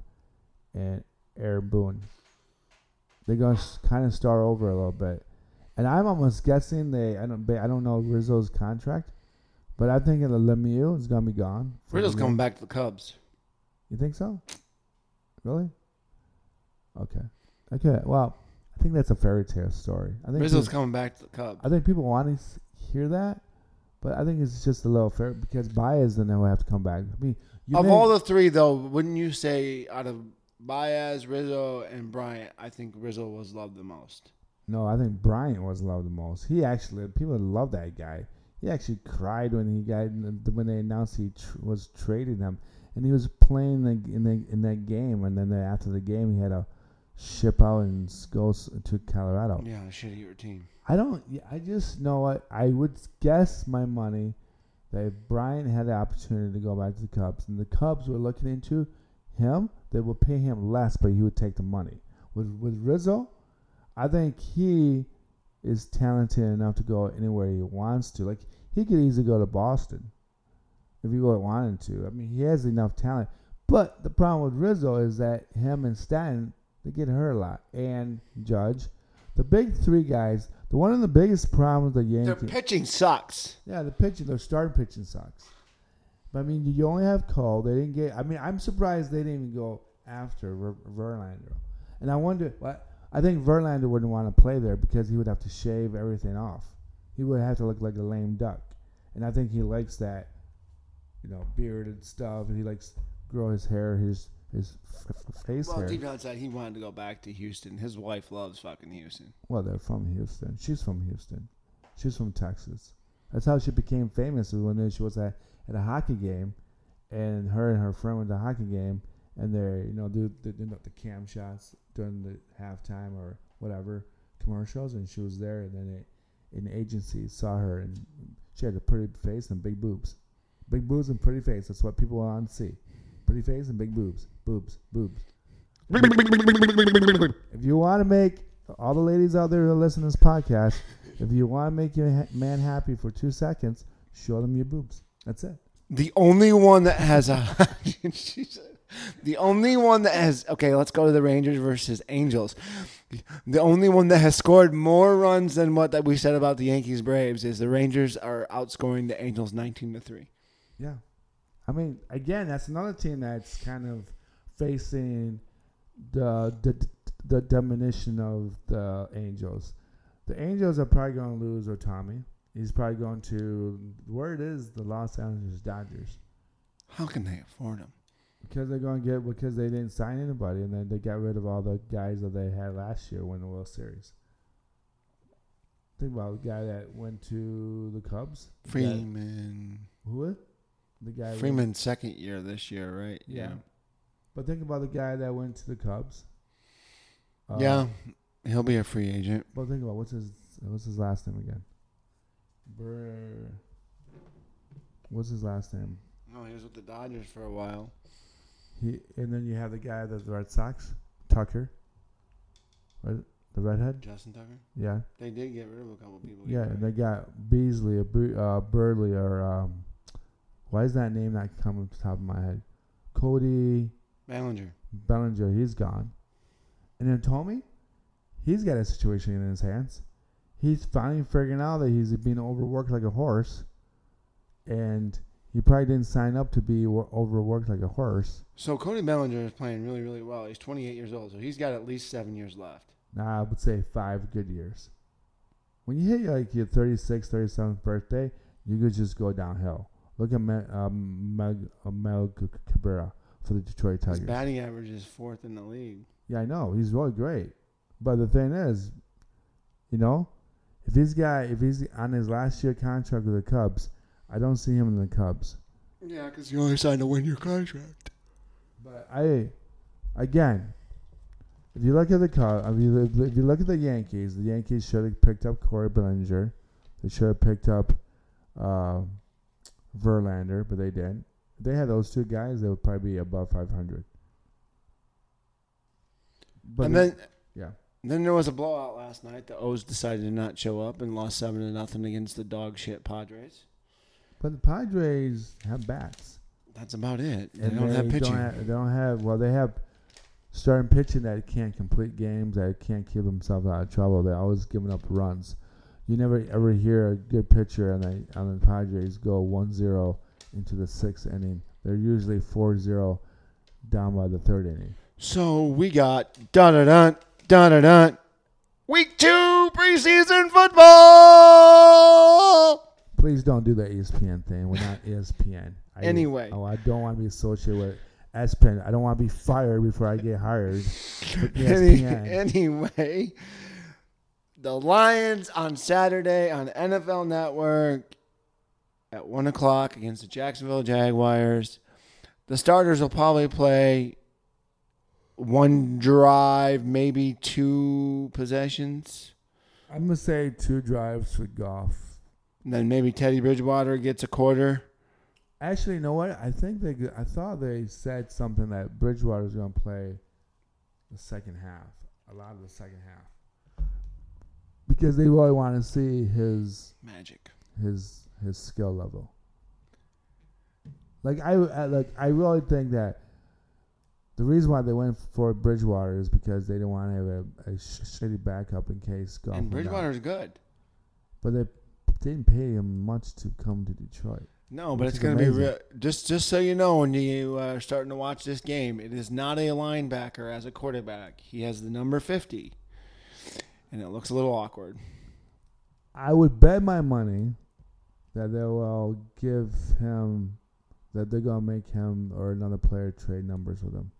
and Aaron Boone. They're going to kind of start over a little bit, and I'm almost guessing they. I don't. I don't know Rizzo's contract, but I'm thinking the LeMahieu is going to be gone. Rizzo's coming back to the Cubs. You think so? Really? Okay. Okay. Well, I think that's a fairy tale story. I think Rizzo's people- coming back to the Cubs. I think people want to hear that, but I think it's just a little fair because Baez then will have to come back. I mean, you of name- all the three, though, wouldn't you say out of Baez, Rizzo, and Bryant, I think Rizzo was loved the most? no, I think Bryant was loved the most. He actually people love that guy. He actually cried when he got when they announced he tr- was trading him, and he was playing the, in the in that game. And then the, after the game, he had to ship out and go to Colorado. Yeah, shittier team. I don't. I just know what I would guess my money that if Bryant had the opportunity to go back to the Cubs and the Cubs were looking into him, they would pay him less, but he would take the money. With with Rizzo, I think he is talented enough to go anywhere he wants to. Like he could easily go to Boston if he really wanted to. I mean, he has enough talent. But the problem with Rizzo is that him and Stanton they get hurt a lot, and Judge. The big three guys, the one of the biggest problems the Yankees. Their pitching sucks. Yeah, the pitching, their starting pitching sucks. But I mean, you only have Cole. They didn't get. I mean, I'm surprised they didn't even go after Ver, Verlander. And I wonder. What I think Verlander wouldn't want to play there because he would have to shave everything off. He would have to look like a lame duck. And I think he likes that, you know, bearded stuff. And he likes grow his hair, his his face Well, hair. deep down inside, he wanted to go back to Houston. His wife loves fucking Houston. Well, they're from Houston. She's from Houston. She's from Texas. That's how she became famous. Was when she was at, at a hockey game, and her and her friend went to a hockey game, and they're you know do the, the, the cam shots during the halftime or whatever commercials, and she was there, and then it, an agency saw her, and she had a pretty face and big boobs, big boobs and pretty face. That's what people want to see, pretty face and big boobs, boobs, boobs. If you want to make all the ladies out there who listen to this podcast, if you want to make your ha- man happy for two seconds, show them your boobs. That's it. The only one that has a. The only one that has. Okay, let's go to the Rangers versus Angels. The only one that has scored more runs than what that we said about the Yankees Braves is the Rangers are outscoring the Angels 19 to 3. Yeah. I mean, again, that's another team that's kind of facing the the, the diminution of the Angels. The Angels are probably going to lose Ohtani. He's probably going to where it is the Los Angeles Dodgers How can they afford him? because they're going to get because they didn't sign anybody and then they got rid of all the guys that they had last year when the World Series. Think about the guy that went to the Cubs. Freeman. Who? The guy. Freeman's second year this year, right? Yeah. But think about the guy that went to the Cubs. Uh, Yeah. He'll be a free agent. But think about what's his what's his last name again? Burr. What's his last name? No, he was with the Dodgers for a while. He and then you have the guy that's the Red Sox, Tucker. Right, the redhead. Justin Tucker. Yeah, They did get rid of a couple people. yeah. And they got Beasley, or Bu- uh, Burley, or um, why is that name not coming to the top of my head? Cody Ballinger. Bellinger, he's gone. And then Tommy, he's got a situation in his hands. He's finally figuring out that he's being overworked like a horse, and he probably didn't sign up to be overworked like a horse. So Cody Bellinger is playing really, really well. He's 28 years old, so he's got at least seven years left. Nah, I would say five good years. When you hit like your 36th, 37th birthday, you could just go downhill. Look at um, Meg, uh, Mel Cabrera for the Detroit Tigers. His batting average is fourth in the league. Yeah, I know he's really great, but the thing is, you know, if he's got if he's on his last year contract with the Cubs, I don't see him in the Cubs. Yeah, because you only signed a one-year contract. But I, again, if you look at the Cubs, if you, if you look at the Yankees, the Yankees should have picked up Corey Bellinger. They should have picked up uh, Verlander, but they didn't. If they had those two guys, they would probably be above 500. But and then, yeah. then there was a blowout last night. The O's decided to not show up and lost seven to nothing against the dog shit Padres. But the Padres have bats. That's about it. They And don't have pitching. Don't have, they don't have. Well, they have starting pitching that can't complete games, that can't keep themselves out of trouble. They're always giving up runs. You never ever hear a good pitcher on the on the Padres go 1-0 into the sixth inning. They're usually 4-0 down by the third inning. So we got da da da da da. Week two preseason football. Please don't do the ESPN thing. We're not ESPN. I, Anyway. oh, I don't want to be associated with ESPN. I don't want to be fired before I get hired. Any, anyway, the Lions on Saturday on NFL Network at one o'clock against the Jacksonville Jaguars. The starters will probably play one drive, maybe two possessions. I'm gonna say two drives for Goff. And then maybe Teddy Bridgewater gets a quarter. Actually, you know what? I think they. I thought they said something that Bridgewater's gonna play the second half, a lot of the second half, because they really want to see his Magic. his his skill level. Like I, I like I really think that the reason why they went for Bridgewater is because they didn't want to have a, a sh- shitty backup in case Goff. And went out. Good. but they didn't pay him much to come to Detroit. No, but it's going to be real. Just, just so you know, when you are starting to watch this game, it is not a linebacker as a quarterback. He has the number fifty, and it looks a little awkward. I would bet my money that they will give him that they're gonna make him or another player trade numbers with him.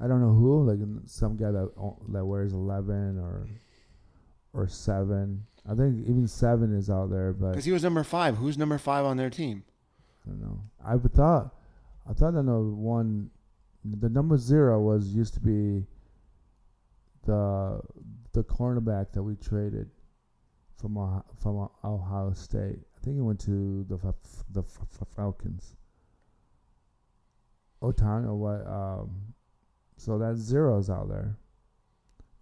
I don't know who, like some guy that that wears eleven or or seven. I think even seven is out there, but Because he was number five. Who's number five on their team? I don't know. I thought I thought I know one. The number zero was used to be the the cornerback that we traded from Ohio, from Ohio State. I think he went to the the Falcons. Otani or what? Um, so that zero's out there.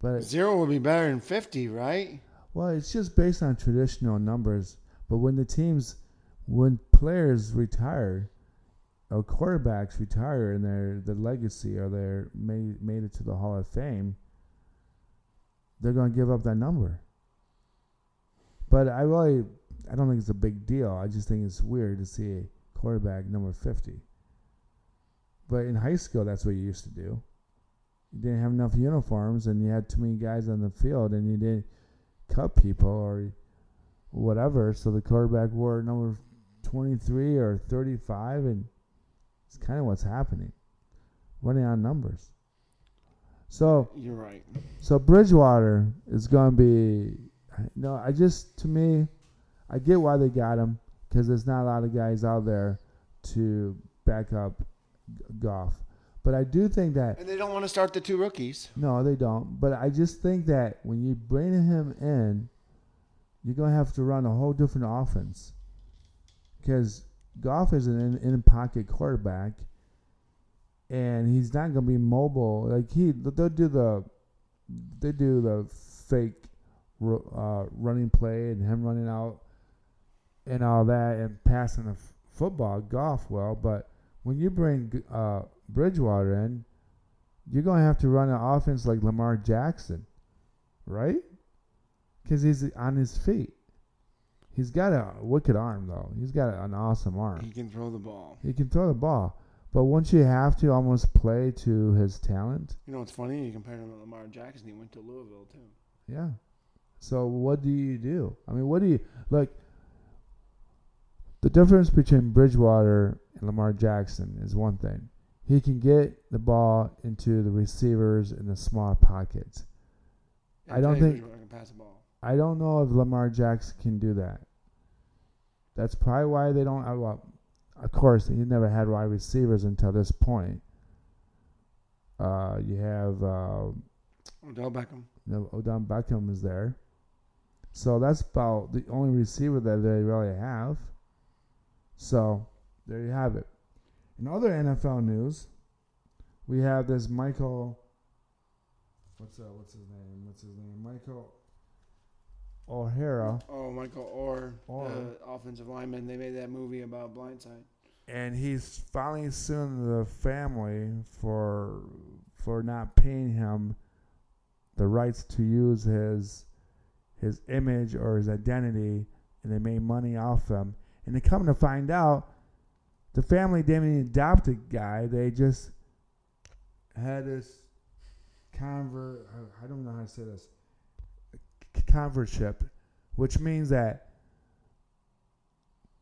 But Zero would be better than fifty, right? well, it's just based on traditional numbers. But when the teams, when players retire or quarterbacks retire and their the legacy or they're made made it to the Hall of Fame, they're gonna give up that number. But I really I don't think it's a big deal. I just think it's weird to see a quarterback number fifty. But in high school that's what you used to do. You didn't have enough uniforms and you had too many guys on the field and you didn't cut people or whatever, so the quarterback wore number 23 or 35, and it's kind of what's happening. Running on numbers. So You're right. so Bridgewater is going to be. No, I just to me, I get why they got him because there's not a lot of guys out there to back up Goff. But I do think that And they don't want to start the two rookies. no, they don't. But I just think that when you bring him in, you're gonna have to run a whole different offense. Because Goff is an in, in pocket quarterback, and he's not gonna be mobile. Like he, they'll do the, they do the fake, uh, running play and him running out, and all that, and passing the f- football. Goff well. but when you bring uh, Bridgewater in, you're going to have to run an offense like Lamar Jackson, right? Because he's on his feet. He's got a wicked arm, though. He's got an awesome arm. He can throw the ball. He can throw the ball. But once you have to almost play to his talent, You know what's funny? You compare him to Lamar Jackson. He went to Louisville too. yeah. So what do you do? I mean, what do you like? The difference between Bridgewater and Lamar Jackson is one thing. He can get the ball into the receivers in the small pockets. I don't think- can pass the ball. I don't know if Lamar Jackson can do that. That's probably why they don't. uh, Well, of course, he never had wide receivers until this point. Uh, you have uh, Odell Beckham. no, Odell Beckham is there, so that's about the only receiver that they really have. So there you have it. In other NFL news, we have this Michael. What's uh, what's his name? What's his name? Michael O'Hara. Oh, Michael Oher, Oher. the offensive lineman. They made that movie about Blindside. and he's finally suing the family for for not paying him the rights to use his his image or his identity, and they made money off him. And they come to find out, the family didn't even adopt the guy; they just had this convert. I don't know how to say this. Convertship, which means that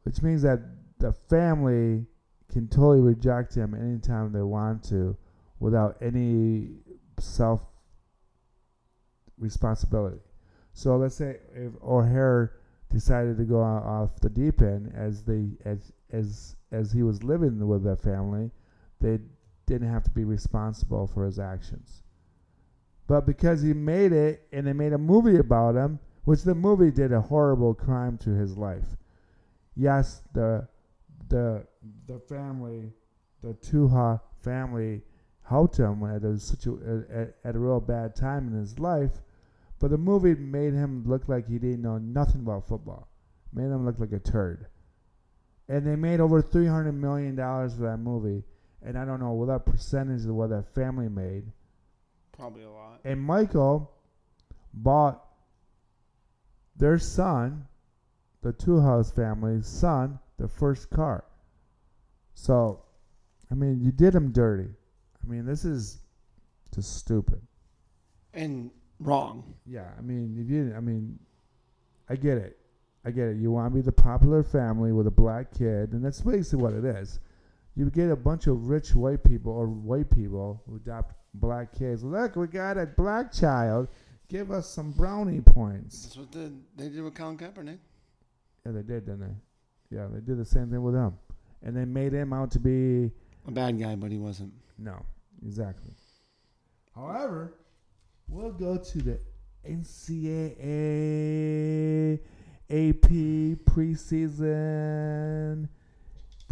which means that the family can totally reject him anytime they want to without any self responsibility. So let's say if O'Hare decided to go off the deep end as they as as as he was living with that family, they didn't have to be responsible for his actions. But because he made it and they made a movie about him, which the movie did a horrible crime to his life. Yes, the the the family, the Tuohy family, helped him at a situ- at, at a real bad time in his life, but the movie made him look like he didn't know nothing about football, made him look like a turd, and they made over three hundred million dollars for that movie, and I don't know what that percentage of what that family made, Probably a lot. and Michael bought their son, the Two House family's son, the first car. So, I mean, you did him dirty. I mean, this is just stupid. And wrong. Yeah, I mean, if you, I mean, I get it. I get it. You want to be the popular family with a black kid, and that's basically what it is. You get a bunch of rich white people or white people who adopt black kids. Look, we got a black child. Give us some brownie points. That's what the, they did with Colin Kaepernick. Yeah, they did, didn't they? Yeah, they did the same thing with him, and they made him out to be A bad guy, but he wasn't. no, exactly. However, we'll go to the NCAA AP preseason.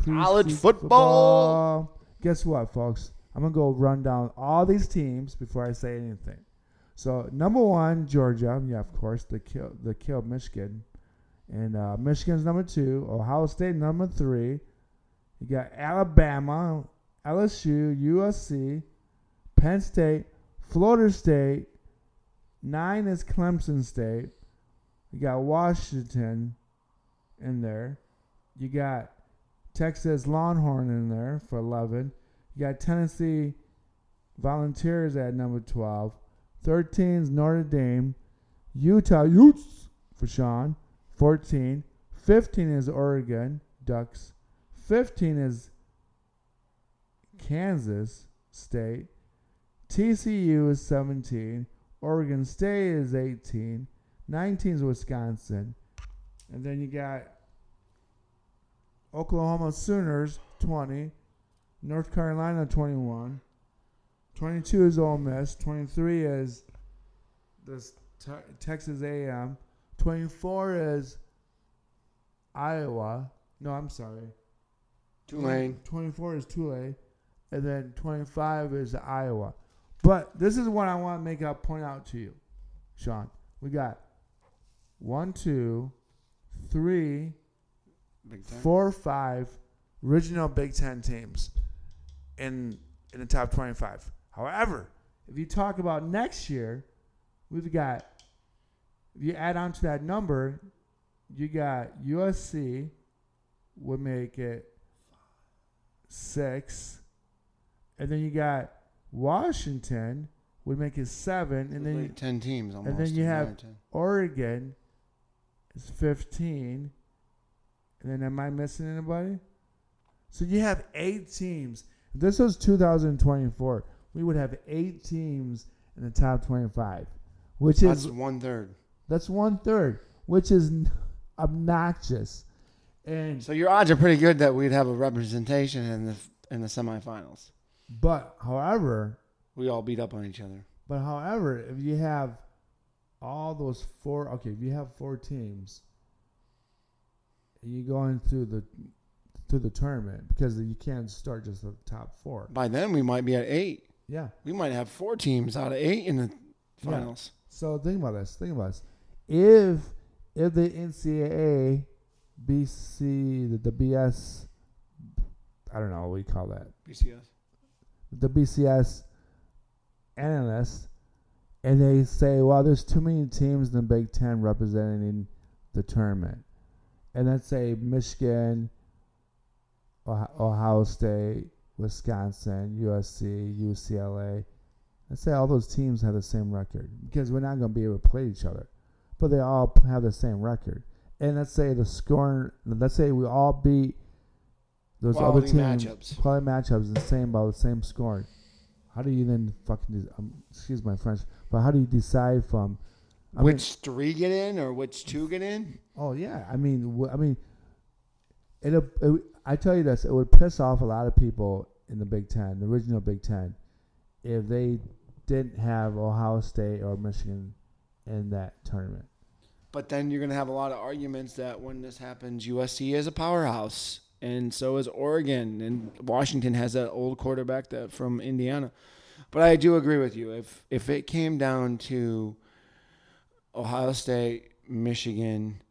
College preseason football. Guess what, folks? I'm gonna go run down all these teams before I say anything. So number one, Georgia. Yeah, of course, they killed they killed Michigan and uh, Michigan's number two. Ohio State number three. You got Alabama, LSU, USC, Penn State, Florida State. Nine is Clemson State. You got Washington in there. You got Texas Longhorn in there for 11. You got Tennessee Volunteers at number 12. 13 is Notre Dame. Utah Utes for Sean. 14. 15 is Oregon Ducks. 15 is Kansas State. TCU is 17. Oregon State is 18. 19 is Wisconsin. And then you got Oklahoma Sooners 20. North Carolina 21. 22 is Ole Miss. 23 is this te- Texas A&M. 24 is Iowa. No, I'm sorry. Tulane. 24 is Tulane, and then 25 is Iowa. But this is what I want to make out point out to you, Sean. We got one, two, three, four, five original Big Ten teams in in the top 25. However, if you talk about next year, we've got if you add on to that number, you got USC would make it six, and then you got Washington would make it seven, and then you, Like ten teams almost. then you have- or 10. Oregon is 15. And then am I missing anybody? So you have eight teams. If this was 2024, we would have eight teams in the top 25, which That's is one third. that's one third, which is obnoxious. And So your odds are pretty good that we'd have a representation in the in the semifinals. but however, We all beat up on each other. But however, if you have all those four, okay, if you have four teams, and you go into the through the tournament because you can't start just the top four. By then we might be at eight. Yeah. We might have four teams out of eight in the Yeah. finals. So think about this. Think about this. If if the NCAA, BC, the, the BS, I don't know what we call that, BCS. the BCS analysts, and they say, well, there's too many teams in the Big Ten representing the tournament. And let's say Michigan, Ohio, State, Wisconsin, USC, UCLA. Let's say all those teams have the same record because we're not going to be able to play each other, but they all have the same record. And let's say the scoring, let's say we all beat those other Quality teams matchups. quality matchups the same about the same scoring. How do you then fucking de- um, excuse my French, but how do you decide from I mean- which three get in or which two get in? oh yeah, I mean, wh- I mean, it, it. I tell you this, it would piss off a lot of people in the Big Ten, the original Big Ten, if they didn't have Ohio State or Michigan in that tournament. But then you're going to have a lot of arguments that when this happens, USC is a powerhouse, and so is Oregon, and Washington has that old quarterback that from Indiana. But I do agree with you. If if it came down to Ohio State, Michigan,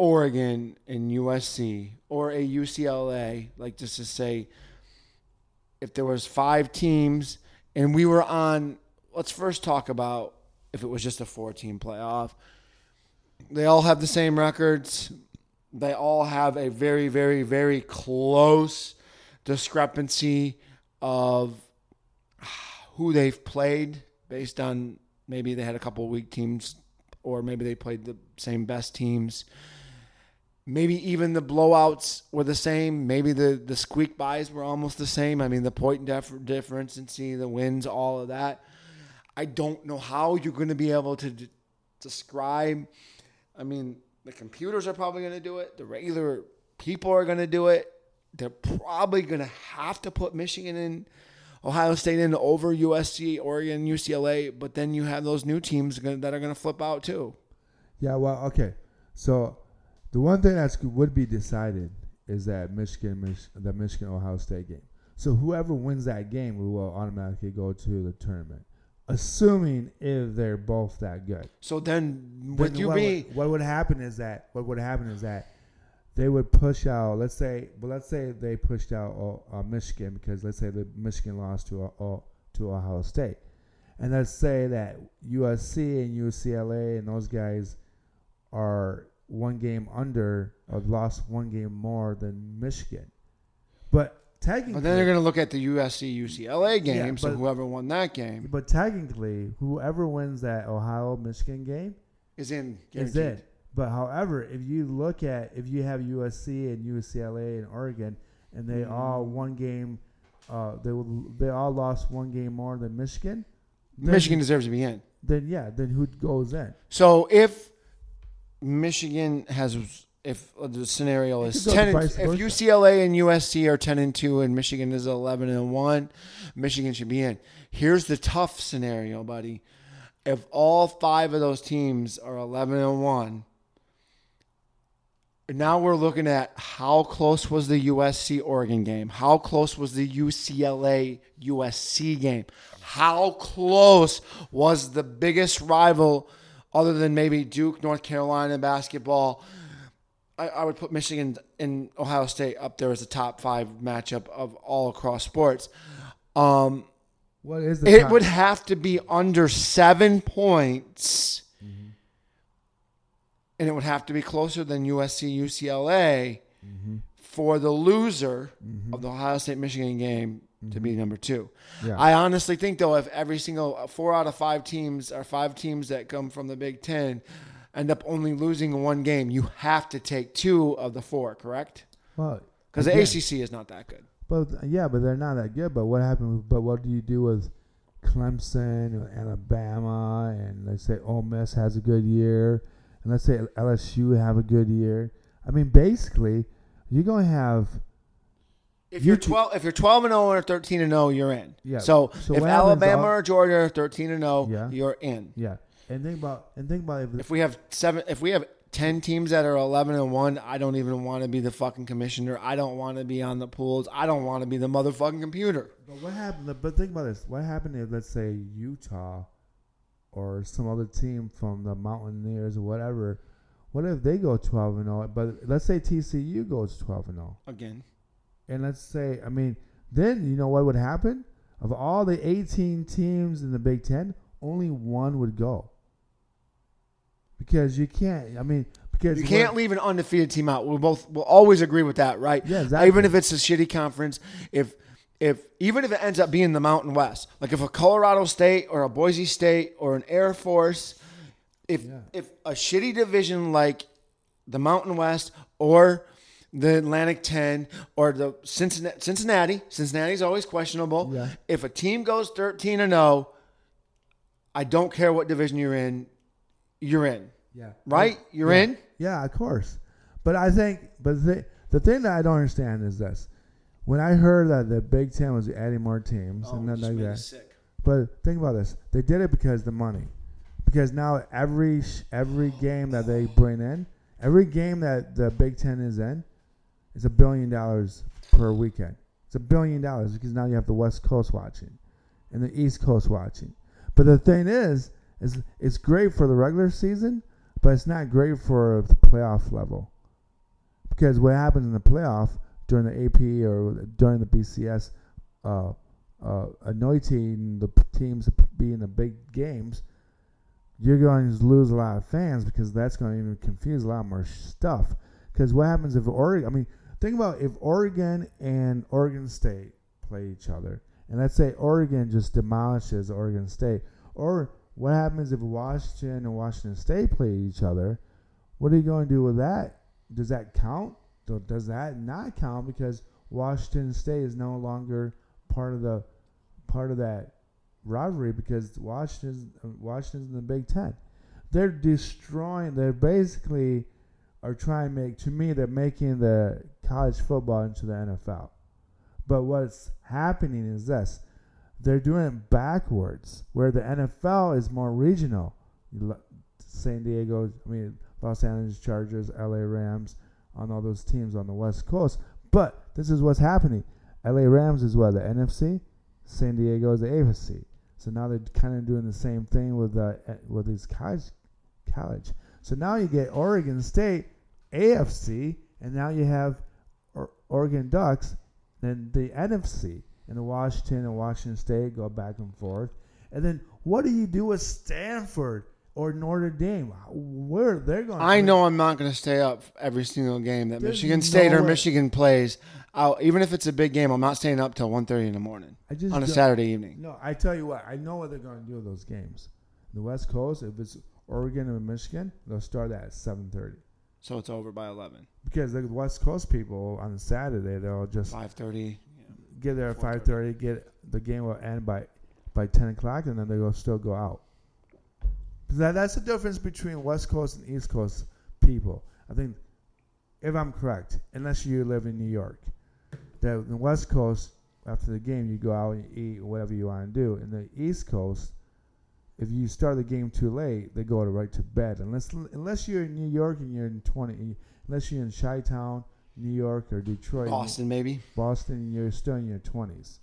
Oregon, and USC, or a UCLA, like just to say, if there was five teams and we were on, let's first talk about if it was just a four-team playoff. They all have the same records. They all have a very, very, very close discrepancy of who they've played based on maybe they had a couple of weak teams or maybe they played the same best teams. Maybe even the blowouts were the same. Maybe the, the squeak bys were almost the same. I mean, the point def- difference and see the wins, all of that. I don't know how you're going to be able to d- describe. I mean, the computers are probably going to do it. The regular people are going to do it. They're probably going to have to put Michigan in, Ohio State in over USC, Oregon, UCLA. But then you have those new teams that are going to flip out too. Yeah, well, okay. So the one thing that would be decided is that Michigan, Mich- the Michigan Ohio State game. So whoever wins that game will automatically go to the tournament. assuming if they're both that good. So then, with Then you what being would, what would happen is that what would happen is that they would push out. Let's say, well, let's say they pushed out uh, uh, Michigan because let's say the Michigan lost to uh, uh, to Ohio State, and let's say that USC and UCLA and those guys are one game under or lost one game more than Michigan, but technically, But then they're going to look at the USC UCLA game. Yeah, so but- whoever won that game but technically, whoever wins that Ohio Michigan game is in. is guaranteed. it. But however, if you look at if you have USC and UCLA and Oregon, and they Mm. all one game, uh, they will- they all lost one game more than Michigan. Then, Michigan deserves to be in. Then yeah, then who goes in? So if Michigan has, if uh, the scenario is ten, and, if. UCLA and USC are ten and two, and Michigan is eleven and one, Michigan should be in. Here's the tough scenario, buddy. If all five of those teams are eleven and one, now we're looking at how close was the USC Oregon game? How close was the UCLA USC game? How close was the biggest rival other than maybe Duke, North Carolina basketball? I, I would put Michigan and Ohio State up there as the top five matchup of all across sports. Um, What is the it top- would have to be under seven points, and it would have to be closer than USC UCLA for the loser of the Ohio State Michigan game to be mm-hmm. number two. Yeah. I honestly think though, if every single uh, four out of five teams are five teams that come from the Big Ten end up only losing one game, you have to take two of the four, correct? well, Because the ACC is not that good. But yeah, but they're not that good. But what happened? But what do you do with Clemson, or Alabama, and let's say Ole Miss has a good year, and let's say LSU have a good year? I mean, basically, you're gonna have If You you're twelve, if you're twelve and zero or thirteen and zero, you're in. Yeah. So, So if what happens Alabama or Georgia are thirteen and zero, Yeah. you're in. yeah, and think about and think about if, If we have seven, if we have ten teams that are eleven and one, I don't even want to be the fucking commissioner. I don't want to be on the pools. I don't want to be the motherfucking computer. But what happened? But think about this. What happened if, let's say, Utah or some other team from the Mountaineers or whatever? What if they go twelve and zero? But let's say TCU goes twelve and zero, Again, and let's say, I mean, then you know what would happen? Of all the eighteen teams in the Big Ten, only one would go because you can't. I mean, because you can't leave an undefeated team out. We'll both will always agree with that, right? Yeah, exactly. Even if it's a shitty conference, if if even if it ends up being the Mountain West, like if a Colorado State or a Boise State or an Air Force, if Yeah. if a shitty division like the Mountain West or the Atlantic 10 or the Cincinnati Cincinnati, Cincinnati's always questionable. Yeah. If a team goes 13 and 0, I don't care what division you're in, you're in. Yeah. Right? You're Yeah. in? Yeah, of course. But I think, but the the thing that I don't understand is this: when I heard that the Big Ten was adding more teams Oh, and nothing like that. sick. But think about this: they did it because the money. Because now every every game that they bring in, every game that the Big Ten is in, is a billion dollars per weekend. It's a billion dollars because now you have the West Coast watching, and the East Coast watching. But the thing is, is it's great for the regular season, but it's not great for the playoff level. Because what happens in the playoff during the AP or during the BCS, uh, uh, anointing the teams to be in the big games, you're going to lose a lot of fans because that's going to even confuse a lot more stuff. Because what happens if Oregon? I mean, think about if Oregon and Oregon State play each other, and let's say Oregon just demolishes Oregon State, or what happens if Washington and Washington State play each other? What are you going to do with that? Does that count? Does that not count because Washington State is no longer part of the part of that rivalry because Washington's Washington's in the Big Ten. They're destroying. They're basically are trying to make. To me, they're making the college football into the NFL. But what's happening is this: they're doing it backwards, where the NFL is more regional. San Diego, I mean Los Angeles Chargers, LA Rams, on all those teams on the West Coast. But this is what's happening. LA Rams is what the NFC, San Diego is the AFC. So now they're kind of doing the same thing with uh, eh, with these college college. So now you get Oregon State AFC, and now you have or- Oregon Ducks, then the NFC, and Washington and Washington State go back and forth. And then what do you do with Stanford or Notre Dame? Where they're going? I know I'm not going to stay up every single game that There's Michigan no State or way. Michigan plays. I'll, even if it's a big game, I'm not staying up till 1.30 in the morning I just on a Saturday evening. No, I tell you what, I know what they're going to do with those games. The West Coast, if it's Oregon and Michigan, they'll start at seven thirty So it's over by 11, because the West Coast people on Saturday they'll just 5.30. get there at five thirty. Get the game will end by by ten o'clock, and then they will still go out. That, that's the difference between West Coast and East Coast people. I think, if I'm correct, unless you live in New York, that the West Coast after the game you go out and eat whatever you want to do. In the East Coast, if you start the game too late, they go to right to bed. Unless unless you're in New York and you're in twenty, unless you're in Chi Town, New York or Detroit, Boston, maybe. Boston, you're still in your 20s.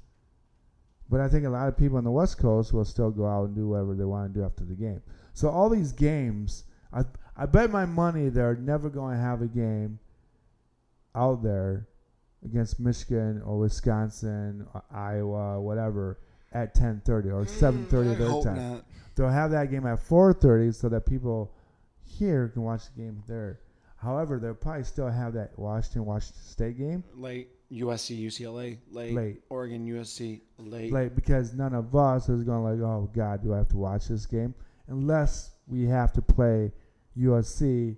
But I think a lot of people on the West Coast will still go out and do whatever they want to do after the game. So all these games, I I bet my money they're never going to have a game out there against Michigan or Wisconsin, or Iowa, whatever, at 10:30 or 7:30 Mm, I their time. not. They'll have that game at 4:30 so that people here can watch the game there. However, they'll probably still have that Washington Washington State game Late USC, UCLA, late, late. Oregon, USC, late. Late because none of us is going like, oh God, do I have to watch this game? Unless we have to play USC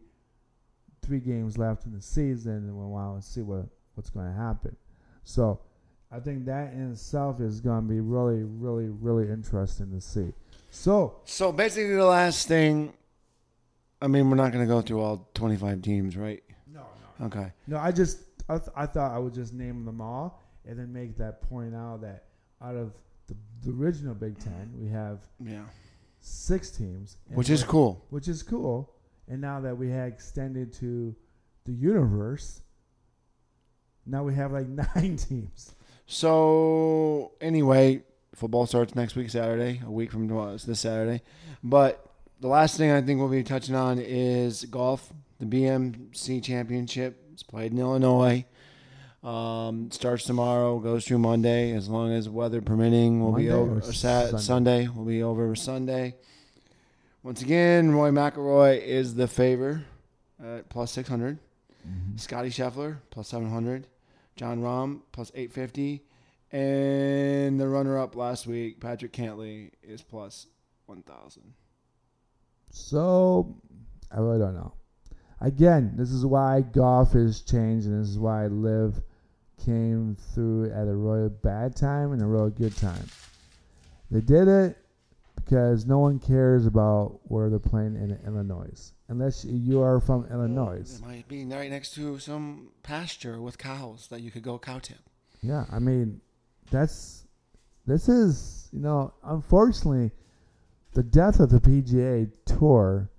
three games left in the season, and we want to see what what's going to happen. So I think that in itself is going to be really, really, really interesting to see. So So basically, the last thing. I mean, we're not going to go through all 25 teams, right? no, no, Okay. no. I just I, th- I thought I would just name them all and then make that point out that out of the, the original Big Ten, we have Yeah. six teams, Which is cool. which is cool. And now that we had extended to the universe, now we have like nine teams. So anyway, football starts next week Saturday, a week from tomorrow. This Saturday. But the last thing I think we'll be touching on is golf. The BMC Championship is played in Illinois. Um, starts tomorrow, goes through Monday, as long as weather permitting. We'll be over Sat- Sunday? Sunday. We'll be over Sunday. Once again, Rory McIlroy is the favor at plus six hundred. Scotty Scheffler plus 700, Jon Rahm plus 850, and the runner-up last week, Patrick Cantlay, is plus 1,000. So I really don't know. Again, this is why golf has changed, and this is why LIV came through at a really bad time and a really good time. They did it because no one cares about where they're playing in Illinois, unless you are from Illinois. It might be right next to some pasture with cows that you could go cow tip. Yeah, I mean, that's this is you know, unfortunately, the death of the PGA Tour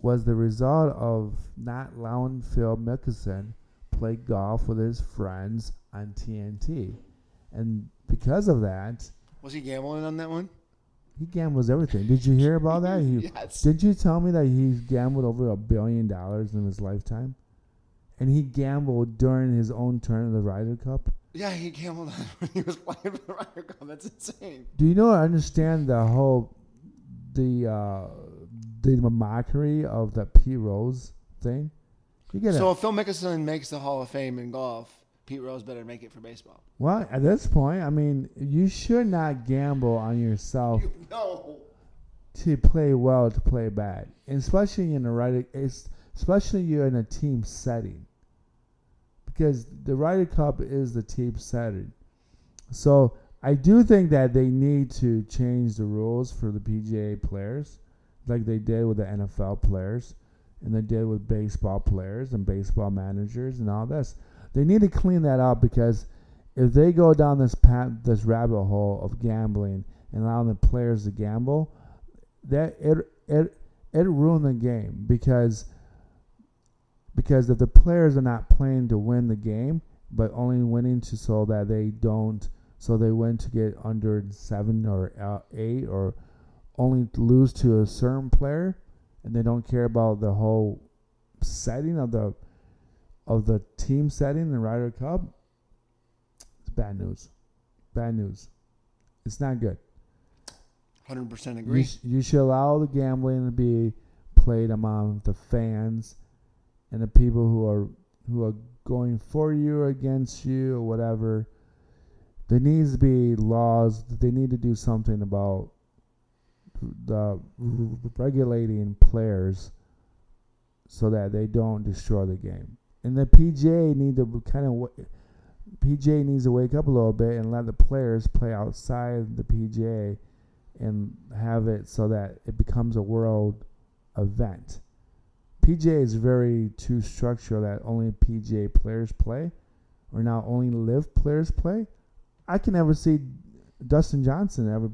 was the result of not allowing Phil Mickelson play golf with his friends on TNT, and because of that, Was he gambling on that one? he gambles everything. Did you hear about that? He, yes. did you tell me that he's gambled over a billion dollars in his lifetime? And he gambled during his own turn of the Ryder Cup? Yeah, he gambled on when he was playing for the Ryder Cup. That's insane. Do you know I understand the whole the uh the mockery of the Pete Rose thing? You get So it. if Phil Mickelson makes the Hall of Fame in golf, Pete Rose better make it for baseball. Well, at this point, I mean, you should not gamble on yourself No. to play well to play bad, and especially in the Ryder, it's, especially you're in a team setting, because the Ryder Cup is the team setting. So I do think that they need to change the rules for the PGA players, like they did with the NFL players, and they did with baseball players and baseball managers and all this. They need to clean that up because if they go down this path, this rabbit hole of gambling and allowing the players to gamble, that it it it ruined the game because because if the players are not playing to win the game but only winning to so that they don't so they win to get under seven or uh, eight, or only lose to a certain player, and they don't care about the whole setting of the of the team setting in the Ryder Cup. It's bad news. Bad news. It's not good. Hundred percent You, agree. sh- you should allow the gambling to be played among the fans and the people who are who are going for you or against you or whatever. There needs to be laws. They need to do something about the regulating players so that they don't destroy the game. And the PGA need to kind of PGA needs to wake up a little bit and let the players play outside the PGA and have it so that it becomes a world event. PGA is very too structured that only PGA players play, or now only LIV players play. I can never see Dustin Johnson ever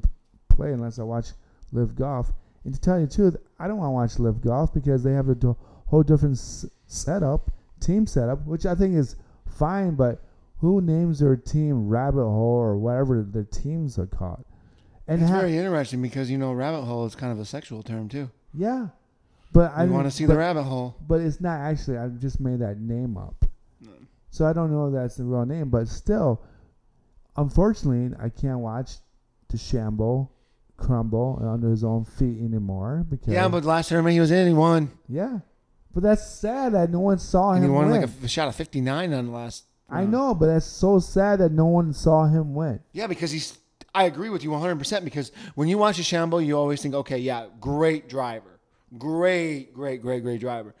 play unless I watch LIV golf. And to tell you the truth, I don't want to watch LIV golf because they have a do- whole different s- setup, team setup, which I think is fine. But who names their team Rabbit Hole or whatever their teams are called? And it's ha- very interesting because you know rabbit hole is kind of a sexual term too. yeah, but I want to see but, the rabbit hole. But it's not actually. I just made that name up, so I don't know if that's the real name. But still, unfortunately, I can't watch DeChambeau crumble under his own feet anymore because Yeah, but last tournament he was in, he won, yeah, but that's sad that no one saw and him he won win. like a, shot of fifty nine on the last. I round. know, but that's so sad that no one saw him win. Yeah, because he's. I agree with you 100 percent because when you watch DeChambeau, you always think, okay, yeah, great driver, great, great, great, great driver,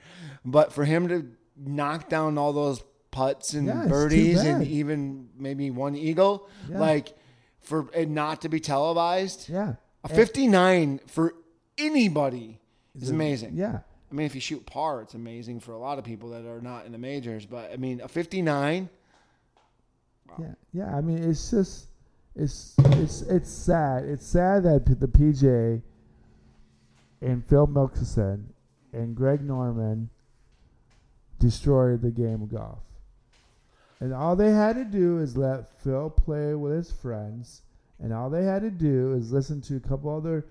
but for him to knock down all those putts and Yeah, birdies and even maybe one eagle, Yeah. like for it not to be televised, Yeah, a 59 for anybody is amazing. yeah. I mean, if you shoot par, it's amazing for a lot of people that are not in the majors. But I mean, a 59, Yeah, yeah. I mean, it's just, it's, it's, it's sad. It's sad that the PGA and Phil Mickelson and Greg Norman destroyed the game of golf. And all they had to do is let Phil play with his friends, and all they had to do is listen to a couple other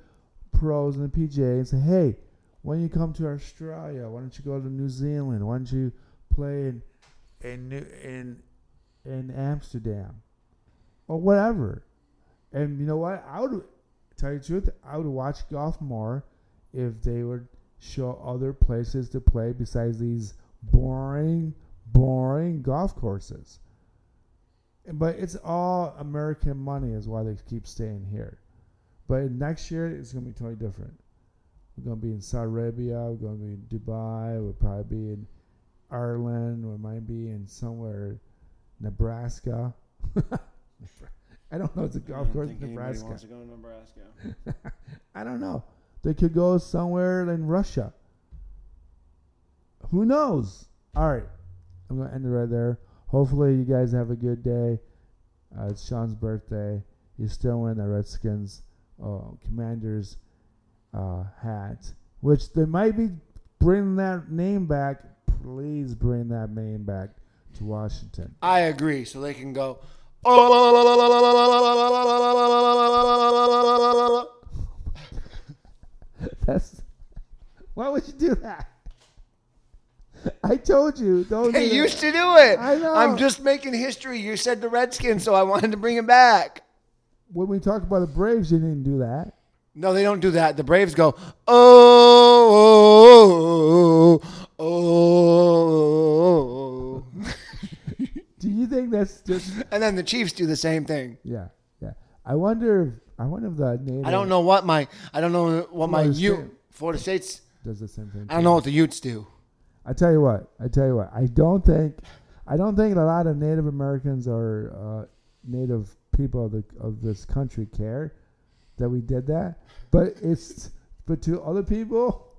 pros in the PGA and say, "Hey, when you come to Australia, why don't you go to New Zealand? Why don't you play in in in in Amsterdam or whatever?" And you know what? I would tell you the truth. I would watch golf more if they would show other places to play besides these boring, boring golf courses. But it's all American money, is why they keep staying here. But next year, it's going to be totally different. We're going to be in Saudi Arabia. We're going to be in Dubai. We'll probably be in Ireland. We might be in somewhere, Nebraska. I don't know. It's a golf course in Nebraska. wants to go to Nebraska. I don't know. They could go somewhere in Russia. Who knows? All right. I'm going to end it right there. Hopefully, you guys have a good day. Uh, it's Shawn's birthday. He's still wearing the Redskins uh, Commanders uh, hat, which they might be bringing that name back. Please bring that name back to Washington. I agree. So they can go. That's why would you do that? I told you don't. They do that. used to do it. I know. I'm just making history. You said the Redskins, so I wanted to bring it back. when we talk about the Braves, you didn't do that. No, they don't do that. The Braves go, oh, oh, oh, oh. oh, oh. Do you think that's just? and then the Chiefs do the same thing. Yeah, yeah. I wonder. If, I wonder if the native I don't know what my, I don't know what my Florida Ute, State. Florida State's. does the same thing. I don't know what the Utes do. I tell you what. I tell you what. I don't think. I don't think a lot of Native Americans or uh, Native people of the of this country care that we did that. But it's but to other people,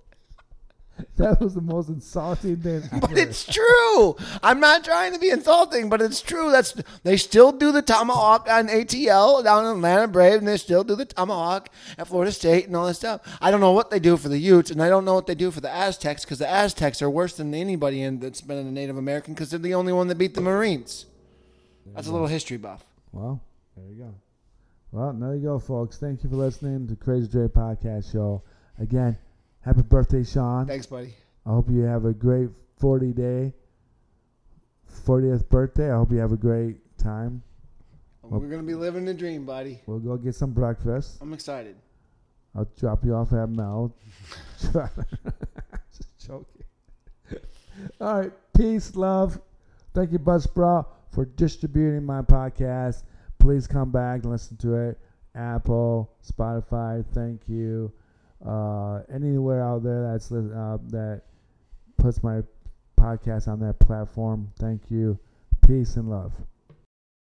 that was the most insulting thing. But it's true. I'm not trying to be insulting, but it's true. That's they still do the tomahawk on ATL down in Atlanta Brave, and they still do the tomahawk at Florida State and all that stuff. I don't know what they do for the Utes, and I don't know what they do for the Aztecs because the Aztecs are worse than anybody in that's been a Native American because they're the only one that beat the Marines. That's a little history buff. well, There you go. Well, there you go, folks. Thank you for listening to Crazy Dre Podcast Show. Again, happy birthday, Shawn. Thanks, buddy. I hope you have a great 40 day, 40th birthday. I hope you have a great time. We're gonna be living the dream, buddy. We'll go get some breakfast. I'm excited. I'll drop you off at Mel. Just joking. All right. Peace, love. Thank you, Bud Buzzsprout, for distributing my podcast. Please come back and listen to it. Apple, Spotify. Thank you. Uh, anywhere out there that's uh, that puts my podcast on that platform. Thank you. Peace and love.